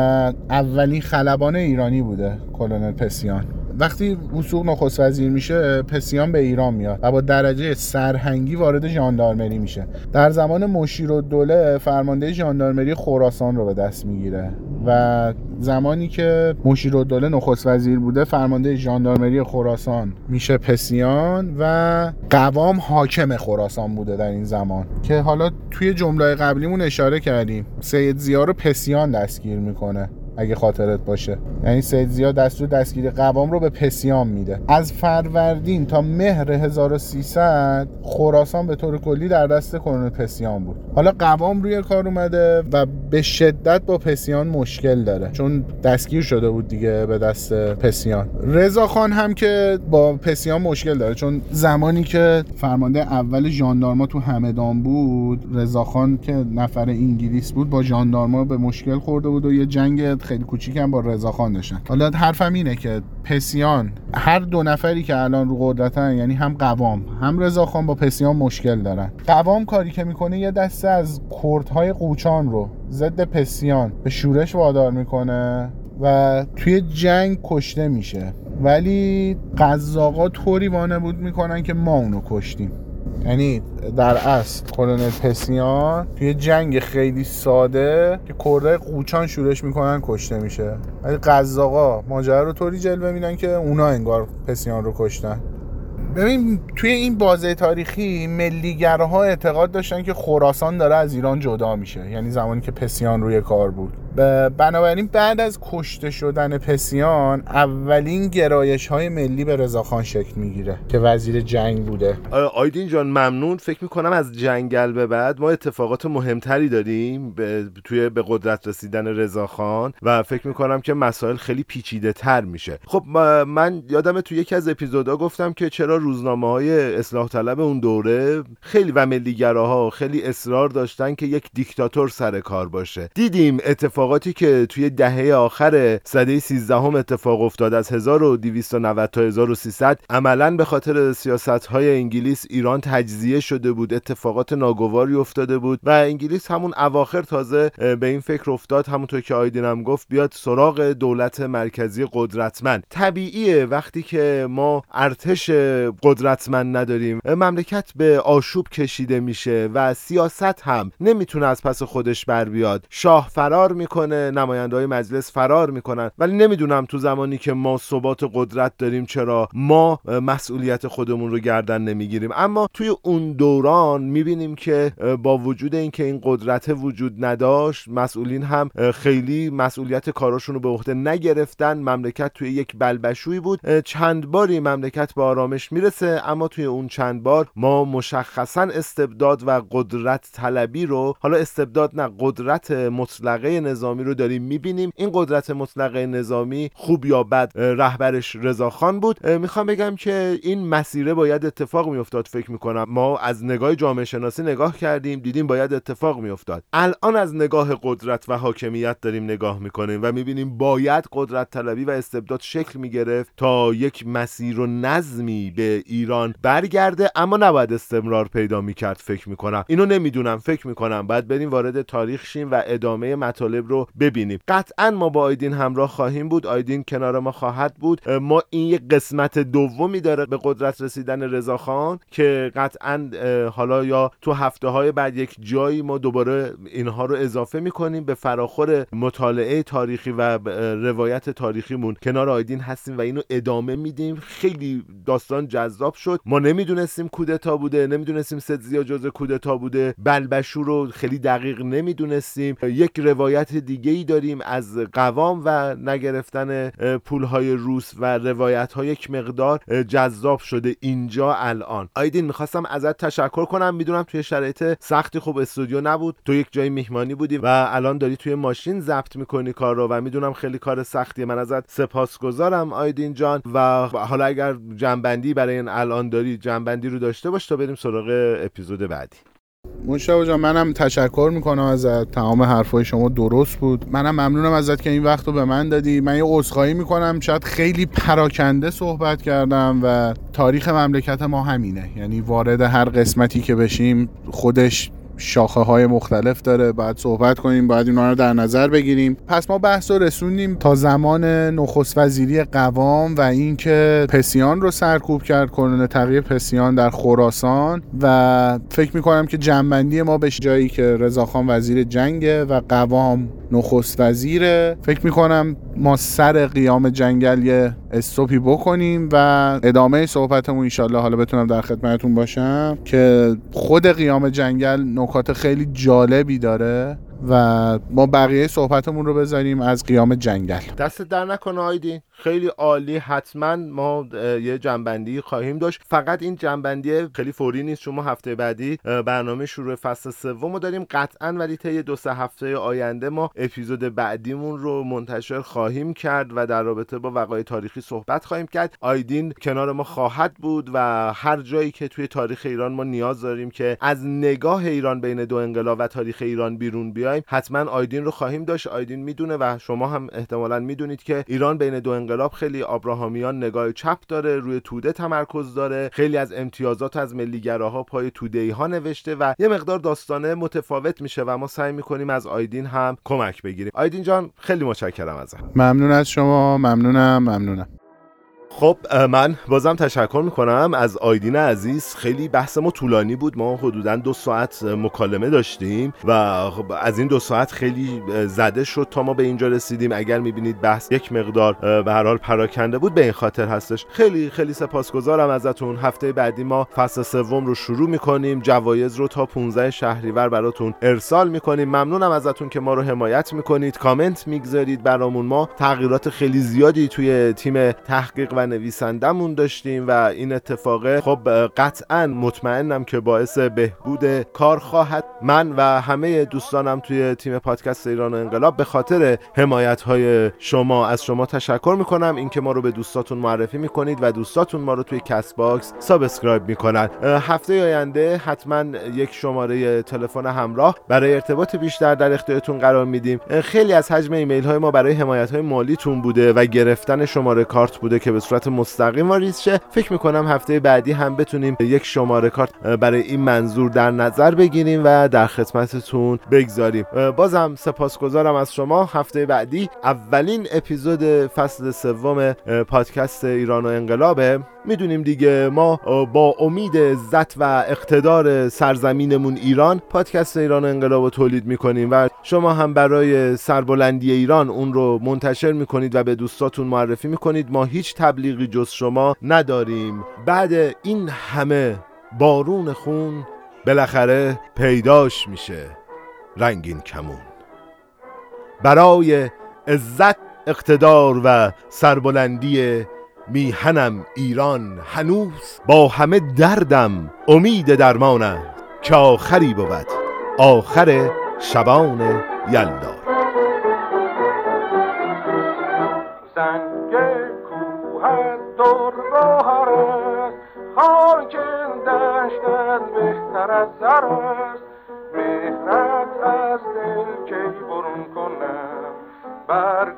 اولین خلبان ایرانی بوده کلونل پسیان. وقتی وسوق نخست وزیر میشه پسیان به ایران میاد و با درجه سرهنگی وارد ژاندارمری میشه. در زمان مشیر و دوله فرمانده ژاندارمری خراسان رو به دست می‌گیره و زمانی که مشیر و دوله نخست وزیر بوده فرمانده ژاندارمری خراسان میشه پسیان و قوام حاکم خراسان بوده در این زمان. که حالا توی جمله قبلیمون اشاره کردیم سید زیا رو پسیان دستگیر می‌کنه. اگه خاطرت باشه. یعنی سید زیا دستور دستگیری قوام رو به پسیان میده. از فروردین تا مهر 1300 خراسان به طور کلی در دست کرونل پسیان بود. حالا قوام روی کار اومده و به شدت با پسیان مشکل داره. چون دستگیر شده بود دیگه به دست پسیان. رضا خان هم که با پسیان مشکل داره. چون زمانی که فرمانده اول ژاندارما تو همدان بود رضا خان که نفر انگلیس بود با ژاندارما به مشکل خورده بود و یه جنگ خیلی هم با رضاخان داشتن. حالا حرفم اینه که پسیان هر دو نفری که الان رو قدرتن یعنی هم قوام هم رضاخان با پسیان مشکل دارن. قوام کاری که می‌کنه یه دسته از کردهای قوچان رو ضد پسیان به شورش وادار می‌کنه و توی جنگ کشته میشه. ولی قزاقا طوری وانه بود می‌کنن که ما اونو کشتیم. یعنی در اصل کلونل پسیان توی جنگ خیلی ساده که کرده قوچان شورش می‌کنن کشته میشه. ولی قزاقا ماجرا رو طوری جلوه میدن که اونا انگار پسیان رو کشتن. ببین توی این بازه تاریخی ملیگرها اعتقاد داشتن که خراسان داره از ایران جدا میشه. یعنی زمانی که پسیان روی کار بود. بنابراین بعد از کشته شدن پسیان اولین گرایش های ملی به رضاخان شکل می‌گیره که وزیر جنگ بوده. آیدین جان ممنون. فکر می‌کنم از جنگل به بعد ما اتفاقات مهمتری داریم به توی به قدرت رسیدن رضاخان و فکر می‌کنم که مسائل خیلی پیچیده تر میشه. خب من یادم توی یکی از اپیزودها گفتم که چرا روزنامه های اصلاح طلب اون دوره خیلی و ملیگراها خیلی اصرار داشتن که یک دیکتاتور سر کار باشه. دیدیم اتفاق اتفاقاتی که توی دهه آخر سده 13 هم اتفاق افتاد از 1290 تا 1300 عملا به خاطر سیاست های انگلیس ایران تجزیه شده بود اتفاقات ناگواری افتاده بود و انگلیس همون اواخر تازه به این فکر افتاد همونطور که آیدینم گفت بیاد سراغ دولت مرکزی قدرتمند. طبیعیه وقتی که ما ارتش قدرتمند نداریم مملکت به آشوب کشیده میشه و سیاست هم نمی‌تونه از پس خودش بر بیاد. شاه فرار می‌کنه می‌کنه نماینده مجلس فرار می‌کنن. ولی نمی‌دونم تو زمانی که ما ثبات قدرت داریم چرا ما مسئولیت خودمون رو گردن نمی‌گیریم. اما توی اون دوران می‌بینیم که با وجود اینکه این قدرت وجود نداشت مسئولین هم خیلی مسئولیت کاراشون رو به عهده نگرفتن. مملکت توی یک بلبشویی بود. چند باری مملکت به آرامش می‌رسه اما توی اون چند بار ما مشخصا استبداد و قدرت طلبی رو حالا استبداد نه قدرت مطلقه نظام نظامی رو داریم می‌بینیم. این قدرت مطلقه نظامی خوب یا بد رهبرش رضاخان بود. می‌خوام بگم که این مسیره باید اتفاق میافتاد فکر می‌کنم. ما از نگاه جامعه شناسی نگاه کردیم دیدیم باید اتفاق میافتاد. الان از نگاه قدرت و حاکمیت داریم نگاه می‌کنیم و می‌بینیم باید قدرت طلبی و استبداد شکل می‌گرفت تا یک مسیر و نظمی به ایران برگرده اما نباید استمرار پیدا می‌کرد فکر می‌کنم. اینو نمی‌دونم فکر می‌کنم. باید بریم وارد تاریخ شیم و ادامه مطالب رو رو ببینیم. قطعا ما با آیدین همراه خواهیم بود. آیدین کنار ما خواهد بود. ما این یک قسمت دومی داره به قدرت رسیدن رضاخان که قطعا حالا یا تو هفته های بعد یک جایی ما دوباره اینها رو اضافه می‌کنیم به فراخور مطالعه تاریخی و روایت تاریخیمون. کنار آیدین هستیم و اینو ادامه میدیم. خیلی داستان جذاب شد. ما نمی‌دونستیم کودتا بوده نمی‌دونستیم سدزیا جزء کودتا بوده. بلبشو رو خیلی دقیق نمی‌دونستیم. یک روایت دیگه ای داریم از قوام و نگرفتن پولهای روس و روایت ها یک مقدار جذاب شده اینجا الان. آیدین می‌خواستم ازت تشکر کنم. می‌دونم توی شرایط سختی خوب استودیو نبود. تو یک جای میهمانی بودی و الان داری توی ماشین ضبط می‌کنی کار رو و می‌دونم خیلی کار سختیه من ازت سپاسگزارم آیدین جان. و حالا اگر جنبندی برای این الان داری جنبندی رو داشته باش تا بریم سراغ اپیزود بعدی. مشتاق جان منم تشکر می‌کنم از تمام حرفای شما درست بود. منم ممنونم ازت که این وقت رو به من دادی. من یه عذرخواهی می‌کنم. شاید خیلی پراکنده صحبت کردم و تاریخ مملکت ما همینه. یعنی وارد هر قسمتی که بشیم خودش شاخه های مختلف داره. باید صحبت کنیم باید اینا رو در نظر بگیریم. پس ما بحث رو رسوندیم تا زمان نخست وزیری قوام و اینکه پسیان رو سرکوب کرد کنون تغییر پسیان در خراسان. و فکر می‌کنم که جنبندی ما به جایی که رضاخان وزیر جنگه و قوام نخست وزیره. فکر می‌کنم ما سر قیام جنگل یه استوپی بکنیم و ادامه صحبتمون انشالله حالا بتونم در خدمتتون باشم که خود قیام جنگل نکات خیلی جالبی داره. و ما بقیه صحبتمون رو بذاریم از قیام جنگل. دست در نکنه آیدین خیلی عالی. حتما ما یه جنبندی خواهیم داشت. فقط این جنبندی خیلی فوری نیست. شما هفته بعدی برنامه شروع فصل سوم رو داریم. قطعا ولی طی دو سه هفته آینده ما اپیزود بعدیمون رو منتشر خواهیم کرد و در رابطه با وقایع تاریخی صحبت خواهیم کرد. آیدین کنار ما خواهد بود و هر جایی که توی تاریخ ایران ما نیاز داریم که از نگاه ایران بین دو انقلاب و تاریخ ایران بیرون بیایم حتما آیدین رو خواهیم داشت. آیدین می‌دونه و شما هم احتمالا می‌دونید که ایران بین دو انقلاب خیلی آبراهامیان نگاه چپ داره روی توده تمرکز داره. خیلی از امتیازات از ملیگراها پای توده ها نوشته و یه مقدار داستانه متفاوت میشه و ما سعی می‌کنیم از آیدین هم کمک بگیریم. آیدین جان خیلی متشکرم ازت. ممنون از شما. ممنونم. ممنونم. خب من بازم تشکر می‌کنم. از آیدین عزیز خیلی بحث ما طولانی بود. ما حدودا دو ساعت مکالمه داشتیم و خب از این دو ساعت خیلی زده شد تا ما به اینجا رسیدیم. اگر می‌بینید بحث یک مقدار به هر حال پراکنده بود به این خاطر هستش. خیلی خیلی سپاسگزارم ازتون. هفته بعدی ما فصل سوم رو شروع می‌کنیم. جوایز رو تا 15 شهریور براتون ارسال می‌کنیم. ممنونم ازتون که ما رو حمایت می‌کنید. کامنت می‌گذارید برامون. ما تغییرات خیلی زیادی توی تیم تحقیق و نویسندمون داشتیم و این اتفاقه خب قطعا مطمئنم که باعث بهبود کار خواهد. من و همه دوستانم توی تیم پادکست ایران و انقلاب به خاطر حمایت های شما از شما تشکر می‌کنم. اینکه ما رو به دوستاتون معرفی می‌کنید و دوستاتون ما رو توی Castbox subscribe می‌کنن. هفته آینده حتما یک شماره تلفن همراه برای ارتباط بیشتر در اختیارتون قرار میدیم. خیلی از حجم ایمیل های ما برای حمایت های مالیتون بوده و گرفتن شماره کارت بوده که به مستقیم واریز شه. فکر می‌کنم هفته بعدی هم بتونیم یک شماره کارت برای این منظور در نظر بگیریم و در خدمتتون بگذاریم. بازم سپاسگزارم از شما. هفته بعدی اولین اپیزود فصل سوم پادکست ایران و انقلابه. می‌دونیم دیگه ما با امید عزت و اقتدار سرزمینمون ایران پادکست ایران انقلاب رو تولید می‌کنیم و شما هم برای سربلندی ایران اون رو منتشر می‌کنید و به دوستاتون معرفی می‌کنید. ما هیچ تبلیغی جز شما نداریم. بعد این همه بارون خون بالاخره پیداش میشه. رنگین کمون. برای عزت اقتدار و سربلندی میهنم ایران هنوز با همه دردم امید درمانم که آخری بود آخر شبان یلدا سنگ کوه دور بهار است خاک دشتت بهتر از زر است. مهرت از دل کی برون کنم؟ برگو